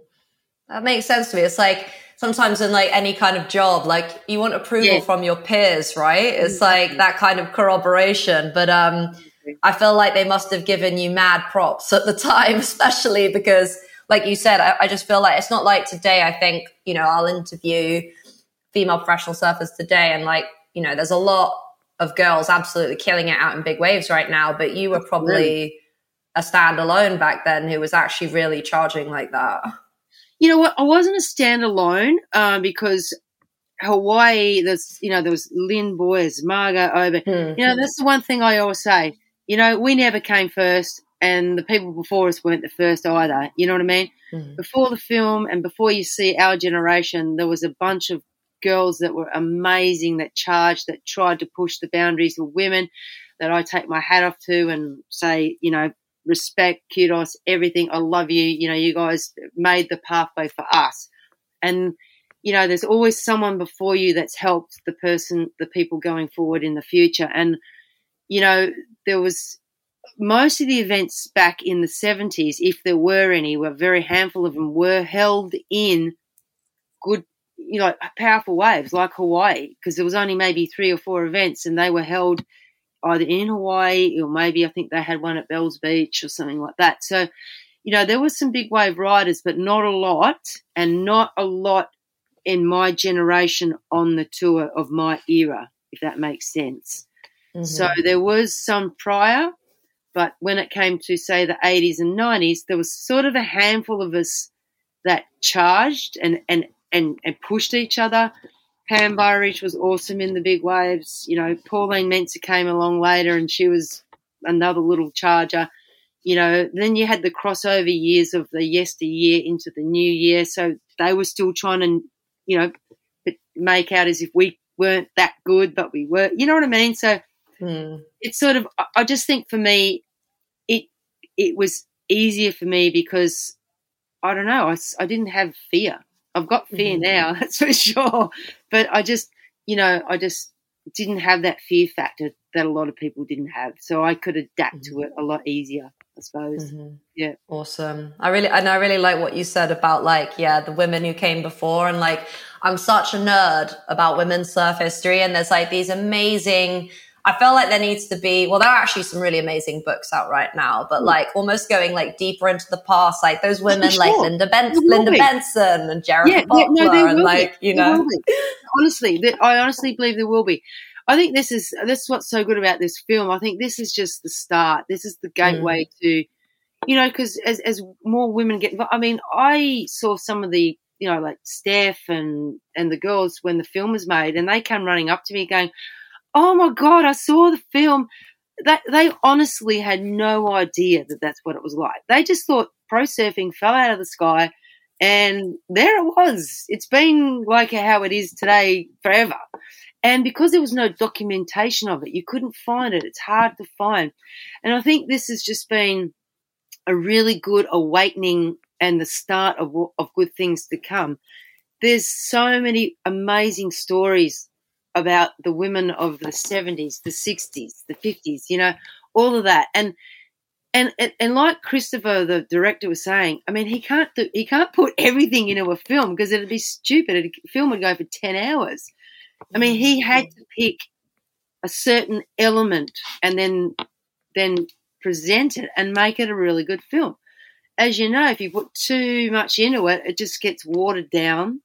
That makes sense to me. It's like sometimes in like any kind of job, like you want approval yeah. from your peers, right? It's like that kind of corroboration. But um, I feel like they must have given you mad props at the time, especially because, like you said, I, I just feel like it's not like today. I think you know I'll interview female professional surfers today, and like you know, there's a lot of girls absolutely killing it out in big waves right now, but you were probably a standalone back then who was actually really charging like that. You know what? I wasn't a standalone uh, because Hawaii, there's, you know, there was Lynn Boyers, Margo Oberg. Mm-hmm. You know, that's the one thing I always say. You know, we never came first and the people before us weren't the first either. You know what I mean? Mm-hmm. Before the film and before you see our generation, there was a bunch of girls that were amazing, that charged, that tried to push the boundaries of women, that I take my hat off to and say, you know, respect, kudos, everything. I love you. You know, you guys made the pathway for us. And, you know, there's always someone before you that's helped the person, the people going forward in the future. And, you know, there was most of the events back in the 70s, if there were any, were very handful of them, were held in good you know, powerful waves like Hawaii, because there was only maybe three or four events and they were held either in Hawaii or maybe I think they had one at Bells Beach or something like that. So, you know, there were some big wave riders, but not a lot and not a lot in my generation on the tour of my era, if that makes sense. Mm-hmm. So there was some prior, but when it came to say the 80s and 90s, there was sort of a handful of us that charged and, and and, and pushed each other. Pam Burridge was awesome in the big waves. You know, Pauline Menczer came along later and she was another little charger. You know, then you had the crossover years of the yesteryear into the new year. So they were still trying to, you know, make out as if we weren't that good, but we were. You know what I mean? So hmm. it's sort of, I just think for me, it, it was easier for me because I don't know, I, I didn't have fear. I've got fear mm-hmm. now, that's for sure. But I just, you know, I just didn't have that fear factor that a lot of people didn't have. So I could adapt mm-hmm. to it a lot easier, I suppose. Mm-hmm. Yeah. Awesome. I really, and I really like what you said about like, yeah, the women who came before and like, I'm such a nerd about women's surf history and there's like these amazing I feel like there needs to be, well, there are actually some really amazing books out right now, but like almost going like deeper into the past, like those women sure. like Linda, ben- Linda Benson and Jared yeah, Butler yeah, no, and like, be. you know. Honestly, I honestly believe there will be. I think this is, this is what's so good about this film. I think this is just the start. This is the gateway mm. to, you know, because as, as more women get, I mean, I saw some of the, you know, like Steph and, and the girls when the film was made and they came running up to me going, oh my god, I saw the film. That they honestly had no idea that that's what it was like. They just thought pro surfing fell out of the sky, and there it was. It's been like how it is today forever. And because there was no documentation of it, you couldn't find it. It's hard to find. And I think this has just been a really good awakening and the start of, of good things to come there's so many amazing stories about the women of the 70s, the 60s, the 50s, you know, all of that. And and, and and like Christopher, the director, was saying, I mean, he can't do, he can't put everything into a film because it'd be stupid. A film would go for ten hours. I mean, he mm-hmm. had to pick a certain element and then then present it and make it a really good film. As you know, if you put too much into it, it just gets watered down,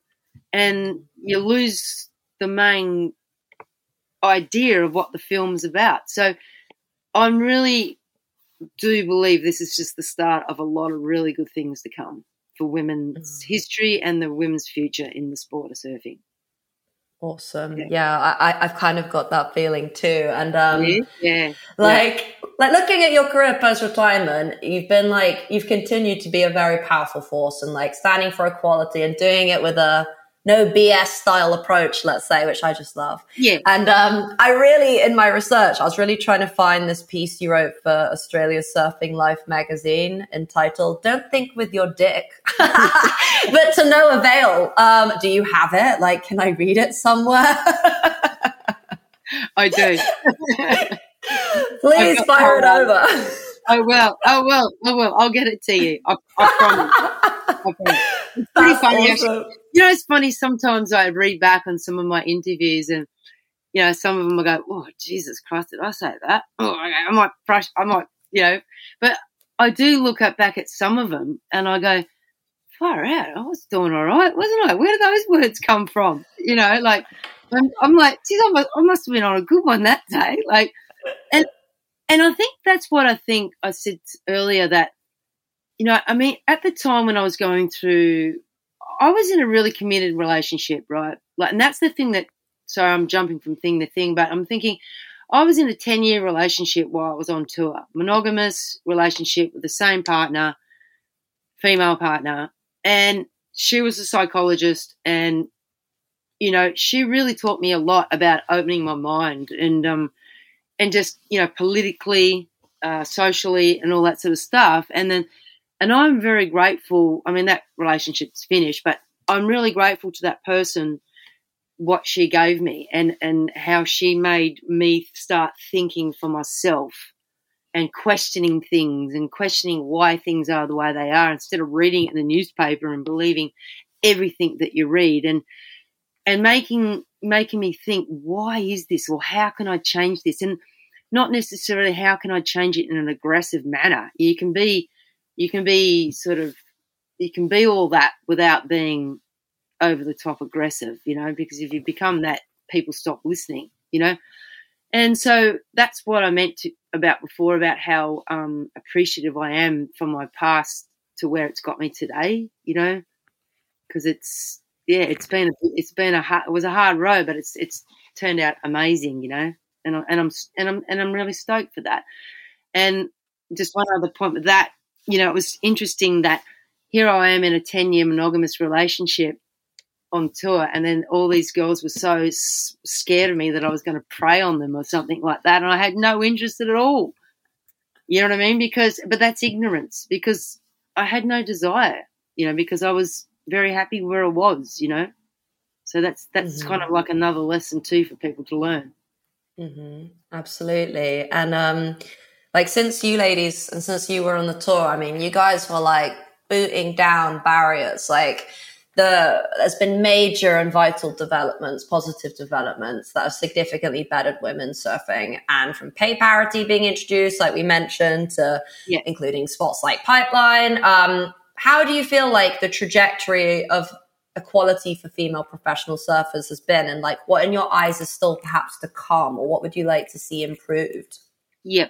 and you lose the main idea of what the film's about. So, I'm really do believe this is just the start of a lot of really good things to come for women's mm. history and the women's future in the sport of surfing. Awesome. Yeah, yeah I, I've kind of got that feeling too. And um, yeah, yeah. like yeah. like looking at your career post retirement, you've been like you've continued to be a very powerful force and like standing for equality and doing it with a no BS style approach, let's say, which I just love. Yeah. And um, I really, in my research, I was really trying to find this piece you wrote for Australia Surfing Life magazine entitled "Don't Think with Your Dick," but to no avail. Um, do you have it? Like, can I read it somewhere? I do. Please fire it over. I will. I will. I will. I'll get it to you. I, I promise. I promise. It's pretty That's funny. Awesome. You know, it's funny. Sometimes I read back on some of my interviews, and you know, some of them I go, "Oh, Jesus Christ, did I say that?" Oh, I might brush. I might, you know, but I do look up back at some of them, and I go, "Far out! I was doing all right, wasn't I? Where did those words come from?" You know, like I'm, I'm like, geez, I must, I must have been on a good one that day. Like, and and I think that's what I think I said earlier that, you know, I mean, at the time when I was going through, I was in a really committed relationship, right? Like, and that's the thing that, sorry, I'm jumping from thing to thing, but I'm thinking, I was in a 10 year relationship while I was on tour, monogamous relationship with the same partner, female partner, and she was a psychologist and, you know, she really taught me a lot about opening my mind and, um, and just you know politically, uh, socially, and all that sort of stuff. And then, and I'm very grateful. I mean, that relationship's finished, but I'm really grateful to that person what she gave me and and how she made me start thinking for myself and questioning things and questioning why things are the way they are instead of reading it in the newspaper and believing everything that you read and and making making me think, why is this, or how can I change this, and not necessarily how can I change it in an aggressive manner. You can be, you can be sort of, you can be all that without being over the top aggressive, you know, because if you become that, people stop listening, you know. And so that's what I meant to, about before about how um, appreciative I am for my past to where it's got me today, you know, because it's yeah, it's been it's been a hard, it was a hard road, but it's it's turned out amazing, you know. And I, and I'm and I'm and I'm really stoked for that. And just one other point with that, you know, it was interesting that here I am in a ten year monogamous relationship on tour, and then all these girls were so s- scared of me that I was going to prey on them or something like that, and I had no interest at all. You know what I mean? Because but that's ignorance because I had no desire, you know, because I was very happy where I was, you know. So that's that's mm-hmm. kind of like another lesson too for people to learn. Mm-hmm. Absolutely, and um, like since you ladies and since you were on the tour, I mean, you guys were like booting down barriers, like. The, there's been major and vital developments, positive developments that have significantly bettered women surfing, and from pay parity being introduced, like we mentioned, to yeah. including spots like Pipeline. Um, how do you feel like the trajectory of equality for female professional surfers has been and like what in your eyes is still perhaps to come or what would you like to see improved yeah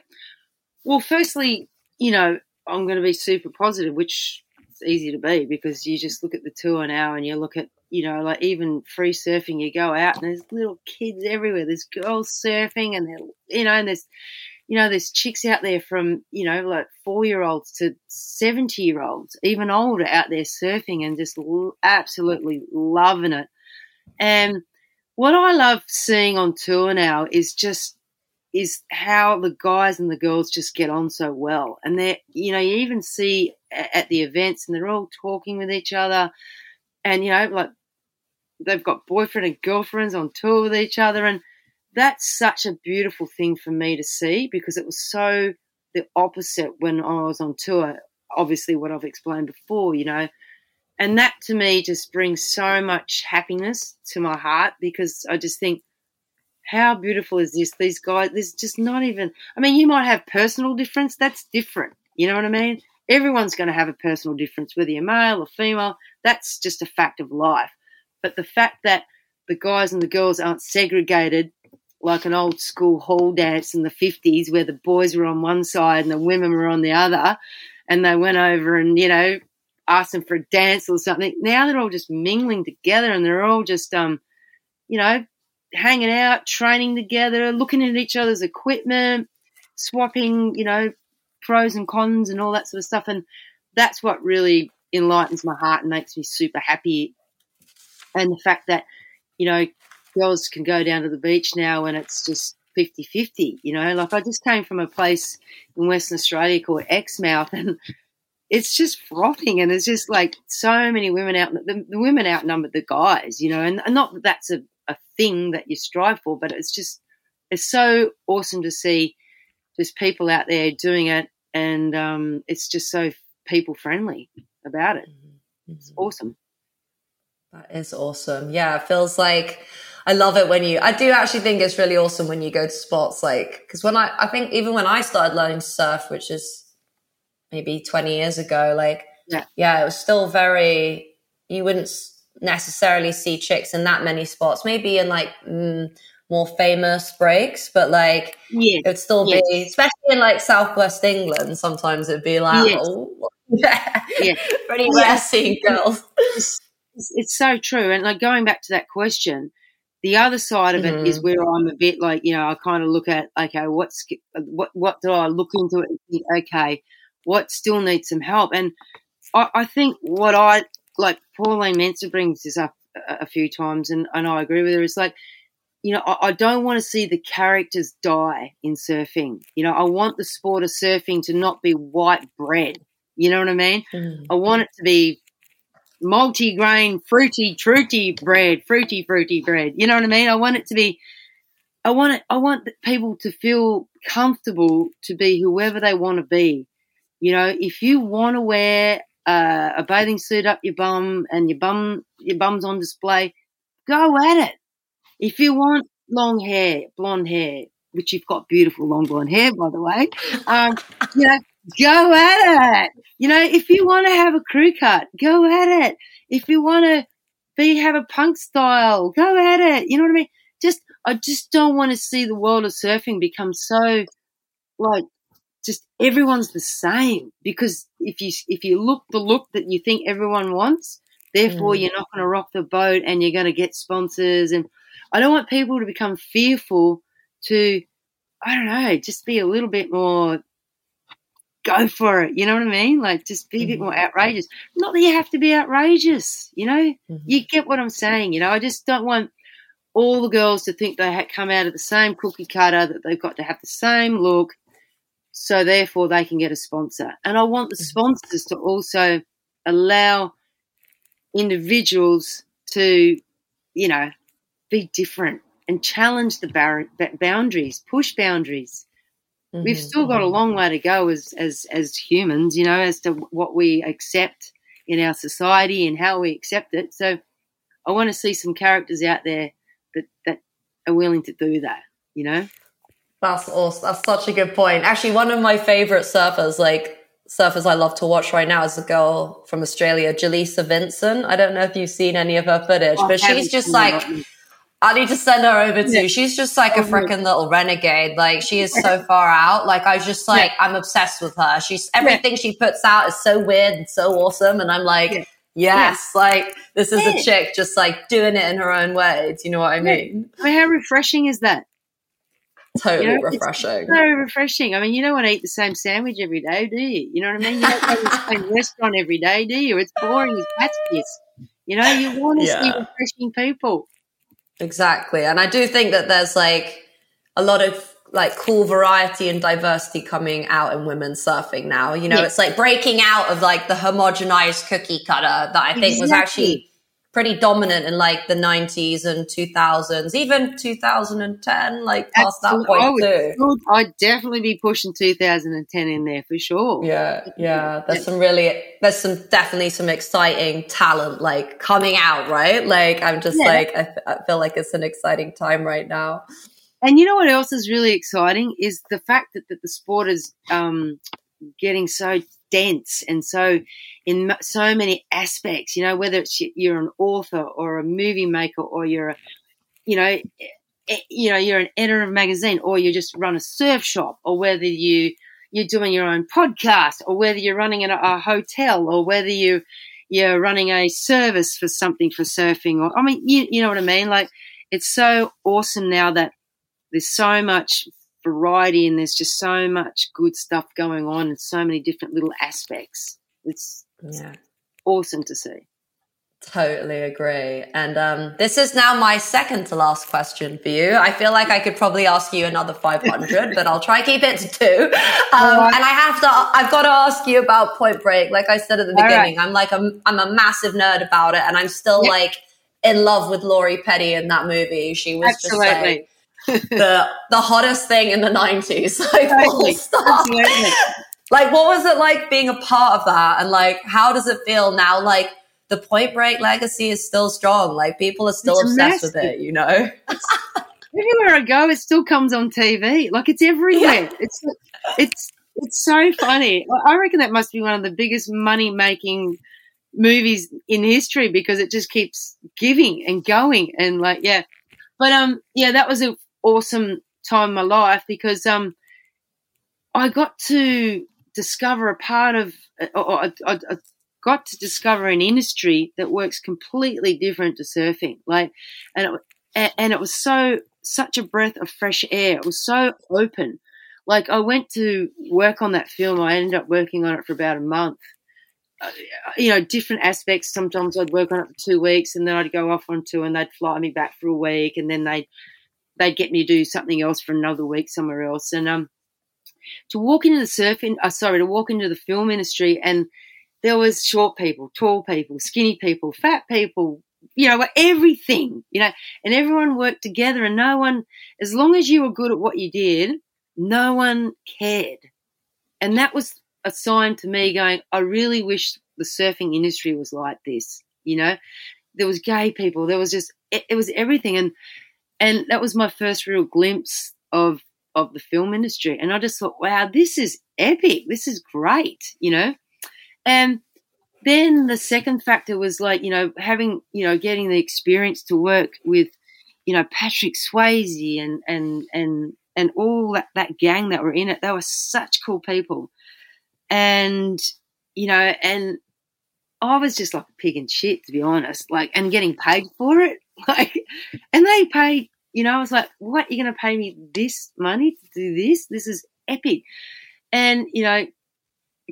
well firstly you know i'm going to be super positive which is easy to be because you just look at the tour now and you look at you know like even free surfing you go out and there's little kids everywhere there's girls surfing and they're you know and there's you know, there's chicks out there from, you know, like four year olds to 70 year olds, even older out there surfing and just absolutely loving it. And what I love seeing on tour now is just, is how the guys and the girls just get on so well. And they're, you know, you even see at the events and they're all talking with each other. And, you know, like they've got boyfriend and girlfriends on tour with each other, and that's such a beautiful thing for me to see because it was so the opposite when I was on tour. Obviously, what I've explained before, you know, and that to me just brings so much happiness to my heart because I just think, how beautiful is this? These guys, there's just not even. I mean, you might have personal difference. That's different. You know what I mean? Everyone's going to have a personal difference, whether you're male or female. That's just a fact of life. But the fact that the guys and the girls aren't segregated like an old school hall dance in the 50s where the boys were on one side and the women were on the other and they went over and you know asked them for a dance or something now they're all just mingling together and they're all just um you know hanging out training together looking at each other's equipment swapping you know pros and cons and all that sort of stuff. And that's what really enlightens my heart and makes me super happy. And the fact that you know girls can go down to the beach now and it's just 50 50. You know, like I just came from a place in Western Australia called Exmouth and it's just frothing and there's just like so many women out, the, the women outnumbered the guys, you know, and, and not that that's a, a thing that you strive for, but it's just, it's so awesome to see just people out there doing it and um, it's just so people friendly about it. Mm-hmm. It's awesome. That is awesome. Yeah, it feels like I love it when you, I do actually think it's really awesome when you go to spots like, because when I, I think even when I started learning to surf, which is maybe 20 years ago, like, yeah, yeah it was still very, you wouldn't necessarily see chicks in that many spots, maybe in like, mm, more famous breaks, but like yes. it would still yes. be, especially in like Southwest England. Sometimes it'd be like, yes. oh, yeah, yeah. pretty rare seeing girls. It's, it's, so true. And like going back to that question, the other side of mm-hmm. it is where I'm a bit like, you know, I kind of look at, okay, what's, what, what do I look into it and think, okay, what still needs some help? And I, I think what I, like Pauline Menczer brings this up a, a, few times and, and I agree with her. It's like, you know, I, I don't want to see the characters die in surfing. You know, I want the sport of surfing to not be white bread. You know what I mean? Mm-hmm. I want it to be multi-grain, fruity, fruity bread, fruity, fruity bread. You know what I mean? I want it to be, I want it, I want people to feel comfortable to be whoever they want to be. You know, if you want to wear uh, a bathing suit up your bum and your bum, your bum's on display, go at it. If you want long hair, blonde hair, which you've got beautiful long blonde hair, by the way, um, you know, go at it. You know, if you want to have a crew cut, go at it. If you want to be have a punk style, go at it. You know what I mean? Just I just don't want to see the world of surfing become so like just everyone's the same because if you if you look the look that you think everyone wants, therefore mm. you're not going to rock the boat and you're going to get sponsors and I don't want people to become fearful to I don't know, just be a little bit more go for it. You know what I mean? Like just be a bit mm-hmm. more outrageous. Not that you have to be outrageous, you know? Mm-hmm. You get what I'm saying, you know? I just don't want all the girls to think they come out of the same cookie cutter, that they've got to have the same look, so therefore they can get a sponsor. And I want the mm-hmm. sponsors to also allow individuals to, you know, be different and challenge the bar- boundaries, push boundaries. Mm-hmm. We've still got a mm-hmm. long way to go as, as, as humans, you know, as to what we accept in our society and how we accept it. So I want to see some characters out there that, that are willing to do that, you know? That's awesome. That's such a good point. Actually, one of my favorite surfers, like surfers I love to watch right now, is a girl from Australia, Jaleesa Vincent. I don't know if you've seen any of her footage, oh, but she's just like I need to send her over too. She's just like oh, a freaking little renegade. Like she is so far out. Like I just like. I'm obsessed with her. She's everything she puts out is so weird and so awesome. And I'm like, yes, like this is a chick just like doing it in her own way. Do you know what I mean? I mean how refreshing is that? Totally you know, refreshing. so refreshing. I mean, you don't want to eat the same sandwich every day, do you? You know what I mean? You don't go to the same restaurant every day, do you? It's boring as cat's piss. You know, you want to see refreshing people. Exactly. And I do think that there's like a lot of like cool variety and diversity coming out in women's surfing now. You know, yeah. it's like breaking out of like the homogenized cookie cutter that I think exactly. was actually pretty dominant in like the 90s and 2000s, even 2010, like past Absolutely. that point I would, too. I'd definitely be pushing 2010 in there for sure. Yeah, yeah. There's some really, there's some definitely some exciting talent like coming out, right? Like I'm just yeah. like, I, I feel like it's an exciting time right now. And you know what else is really exciting is the fact that, that the sport is um, getting so dense and so in so many aspects. You know, whether it's you're an author or a movie maker or you're a, you know, eh, eh, you know, you're an editor of a magazine or you just run a surf shop or whether you you're doing your own podcast or whether you're running a, a hotel or whether you you're running a service for something for surfing or I mean you you know what I mean like it's so awesome now that there's so much variety and there's just so much good stuff going on and so many different little aspects. It's, yeah. awesome to see. Totally agree. And um, this is now my second to last question for you. I feel like I could probably ask you another 500, but I'll try keep it to two. Um, right. And I have to, I've got to ask you about Point Break. Like I said at the beginning, right. I'm like, I'm, I'm a massive nerd about it. And I'm still like in love with Lori Petty in that movie. She was Absolutely. just like, the the hottest thing in the 90s like like what was it like being a part of that? And like how does it feel now? Like the point break legacy is still strong. Like people are still it's obsessed massive. with it you know? Everywhere i go it still comes on tv like it's everywhere. Yeah. it's it's it's so funny. I reckon that must be one of the biggest money making movies in history because it just keeps giving and going. And like yeah. But um yeah that was an awesome time in my life because um, I got to discover a part of, or I, I, I got to discover an industry that works completely different to surfing. Like, and it, and it was so such a breath of fresh air. It was so open. Like I went to work on that film. I ended up working on it for about a month. Uh, you know, different aspects. Sometimes I'd work on it for two weeks, and then I'd go off on two, and they'd fly me back for a week, and then they'd they'd get me to do something else for another week somewhere else. And um, to walk into the surfing, uh, sorry, to walk into the film industry, and there was short people, tall people, skinny people, fat people, you know, everything, you know, and everyone worked together, and no one, as long as you were good at what you did, no one cared, and that was a sign to me going, I really wish the surfing industry was like this, you know. There was gay people, there was just it, it was everything, and and that was my first real glimpse of of the film industry. And I just thought, wow, this is epic. This is great, you know. And then the second factor was like, you know, having, you know, getting the experience to work with, you know, Patrick Swayze and and and and all that, that gang that were in it. They were such cool people. And, you know, and I was just like a pig in shit, to be honest. Like, and getting paid for it. Like, and they pay, you know, I was like, what? You're going to pay me this money to do this? This is epic. And, you know,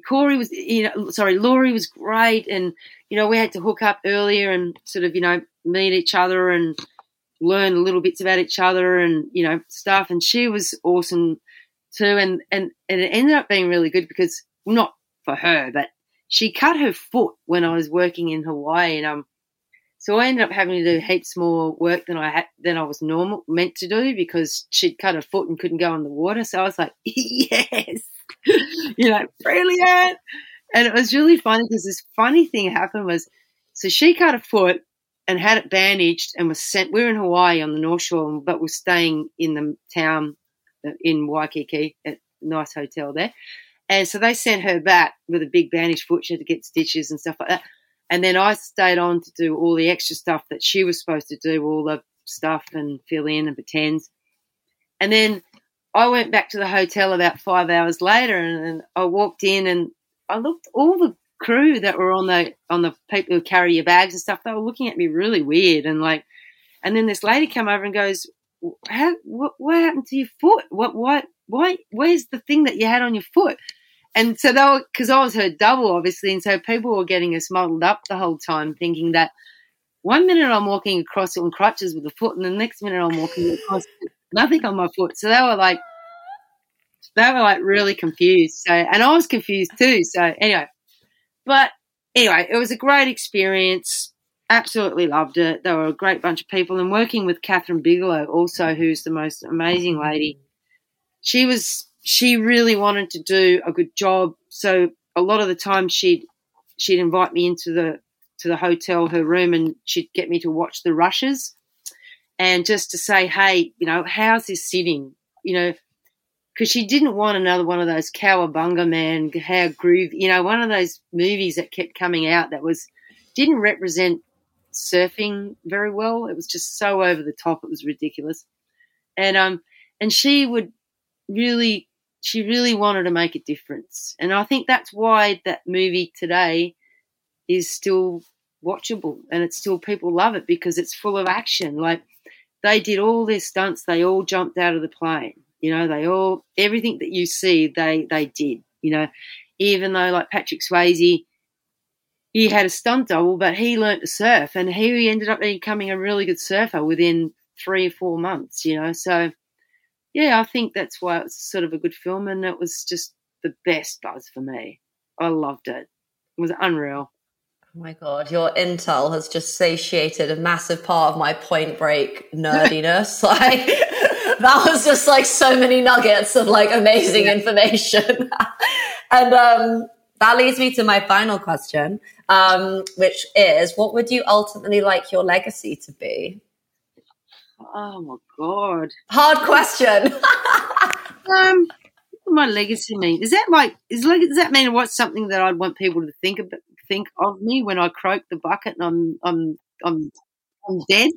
Corey was, you know, sorry, Lori was great. And, you know, we had to hook up earlier and sort of, you know, meet each other and learn little bits about each other and, you know, stuff. And she was awesome too. And, and, and it ended up being really good because, not for her, but she cut her foot when I was working in Hawaii, and um, so I ended up having to do heaps more work than I had than I was normal meant to do because she'd cut her foot and couldn't go in the water. So I was like, yes, you know, brilliant. And it was really funny because this funny thing happened was, so she cut her foot and had it bandaged and was sent. We were in Hawaii on the North Shore, but we're staying in the town uh, in Waikiki at nice hotel there. And so they sent her back with a big bandage foot. She had to get stitches and stuff like that. And then I stayed on to do all the extra stuff that she was supposed to do, all the stuff and fill in and pretends. And then I went back to the hotel about five hours later and, and I walked in and I looked all the crew that were on the on the people who carry your bags and stuff, they were looking at me really weird and like and then this lady came over and goes, How, what, what happened to your foot? What, what, why, where's the thing that you had on your foot? And so they were, because I was her double, obviously, and so people were getting us muddled up the whole time, thinking that one minute I'm walking across on crutches with a foot, and the next minute I'm walking across nothing on my foot. So they were like, they were like really confused. So, and I was confused too. So anyway, but anyway, it was a great experience. absolutely loved it. They were a great bunch of people, and working with Kathryn Bigelow, also, who's the most amazing lady. She was she really wanted to do a good job, so a lot of the time she'd she'd invite me into the to the hotel, her room, and she'd get me to watch the rushes, and just to say, hey, you know, how's this sitting? You know, because she didn't want another one of those cowabunga man, how groovy, you know, one of those movies that kept coming out that was didn't represent surfing very well. It was just so over the top. It was ridiculous. And um and she would really she really wanted to make a difference. And I think that's why that movie today is still watchable and it's still people love it because it's full of action. Like they did all their stunts, they all jumped out of the plane. You know, they all everything that you see they they did, you know. Even though like Patrick Swayze he had a stunt double, but he learnt to surf, and he ended up becoming a really good surfer within three or four months. You know, so yeah, I think that's why it's sort of a good film, and it was just the best buzz for me. I loved it. It was unreal. Oh my god, your intel has just satiated a massive part of my Point Break nerdiness. like that was just like so many nuggets of like amazing information. and um that leads me to my final question um, which is what would you ultimately like your legacy to be? Oh my god, hard question. um, my legacy mean? Is that like is does that mean what's something that I'd want people to think about, think of me when I croak the bucket and I'm I'm I'm I'm dead?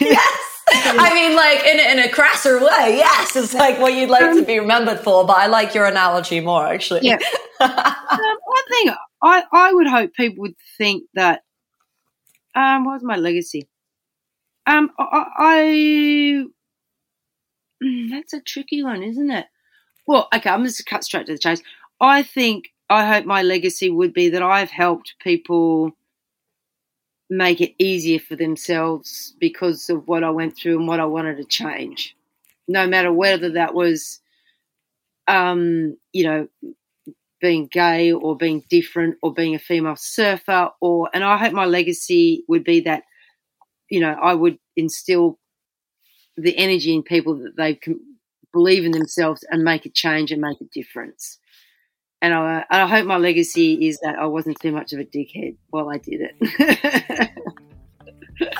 Yes. I mean, like in, in a crasser way, yes, it's like what you'd like um, to be remembered for. But I like your analogy more, actually. Yeah. um, I think I, I would hope people would think that. Um, what was my legacy? Um, I, I mm, that's a tricky one, isn't it? Well, okay, I'm just cut straight to the chase. I think I hope my legacy would be that I've helped people make it easier for themselves because of what I went through and what I wanted to change. No matter whether that was, um, you know, being gay or being different or being a female surfer or and I hope my legacy would be that you know I would instill the energy in people that they can believe in themselves and make a change and make a difference. And I, I hope my legacy is that I wasn't too much of a dickhead while I did it.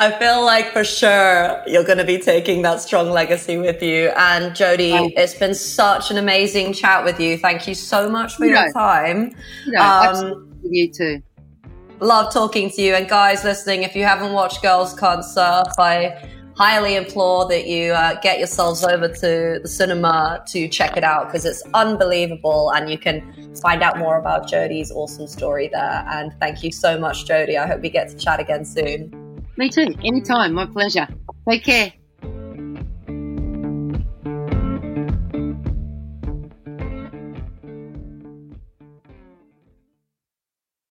I feel like for sure you're going to be taking that strong legacy with you. And Jodie, oh. it's been such an amazing chat with you. Thank you so much for you your know, time. You, know, um, you too. Love talking to you. And guys listening, if you haven't watched Girls Can't Surf, I highly implore that you uh, get yourselves over to the cinema to check it out because it's unbelievable and you can find out more about Jodie's awesome story there. And thank you so much, Jodie. I hope we get to chat again soon. Me too. Anytime. My pleasure. Take care.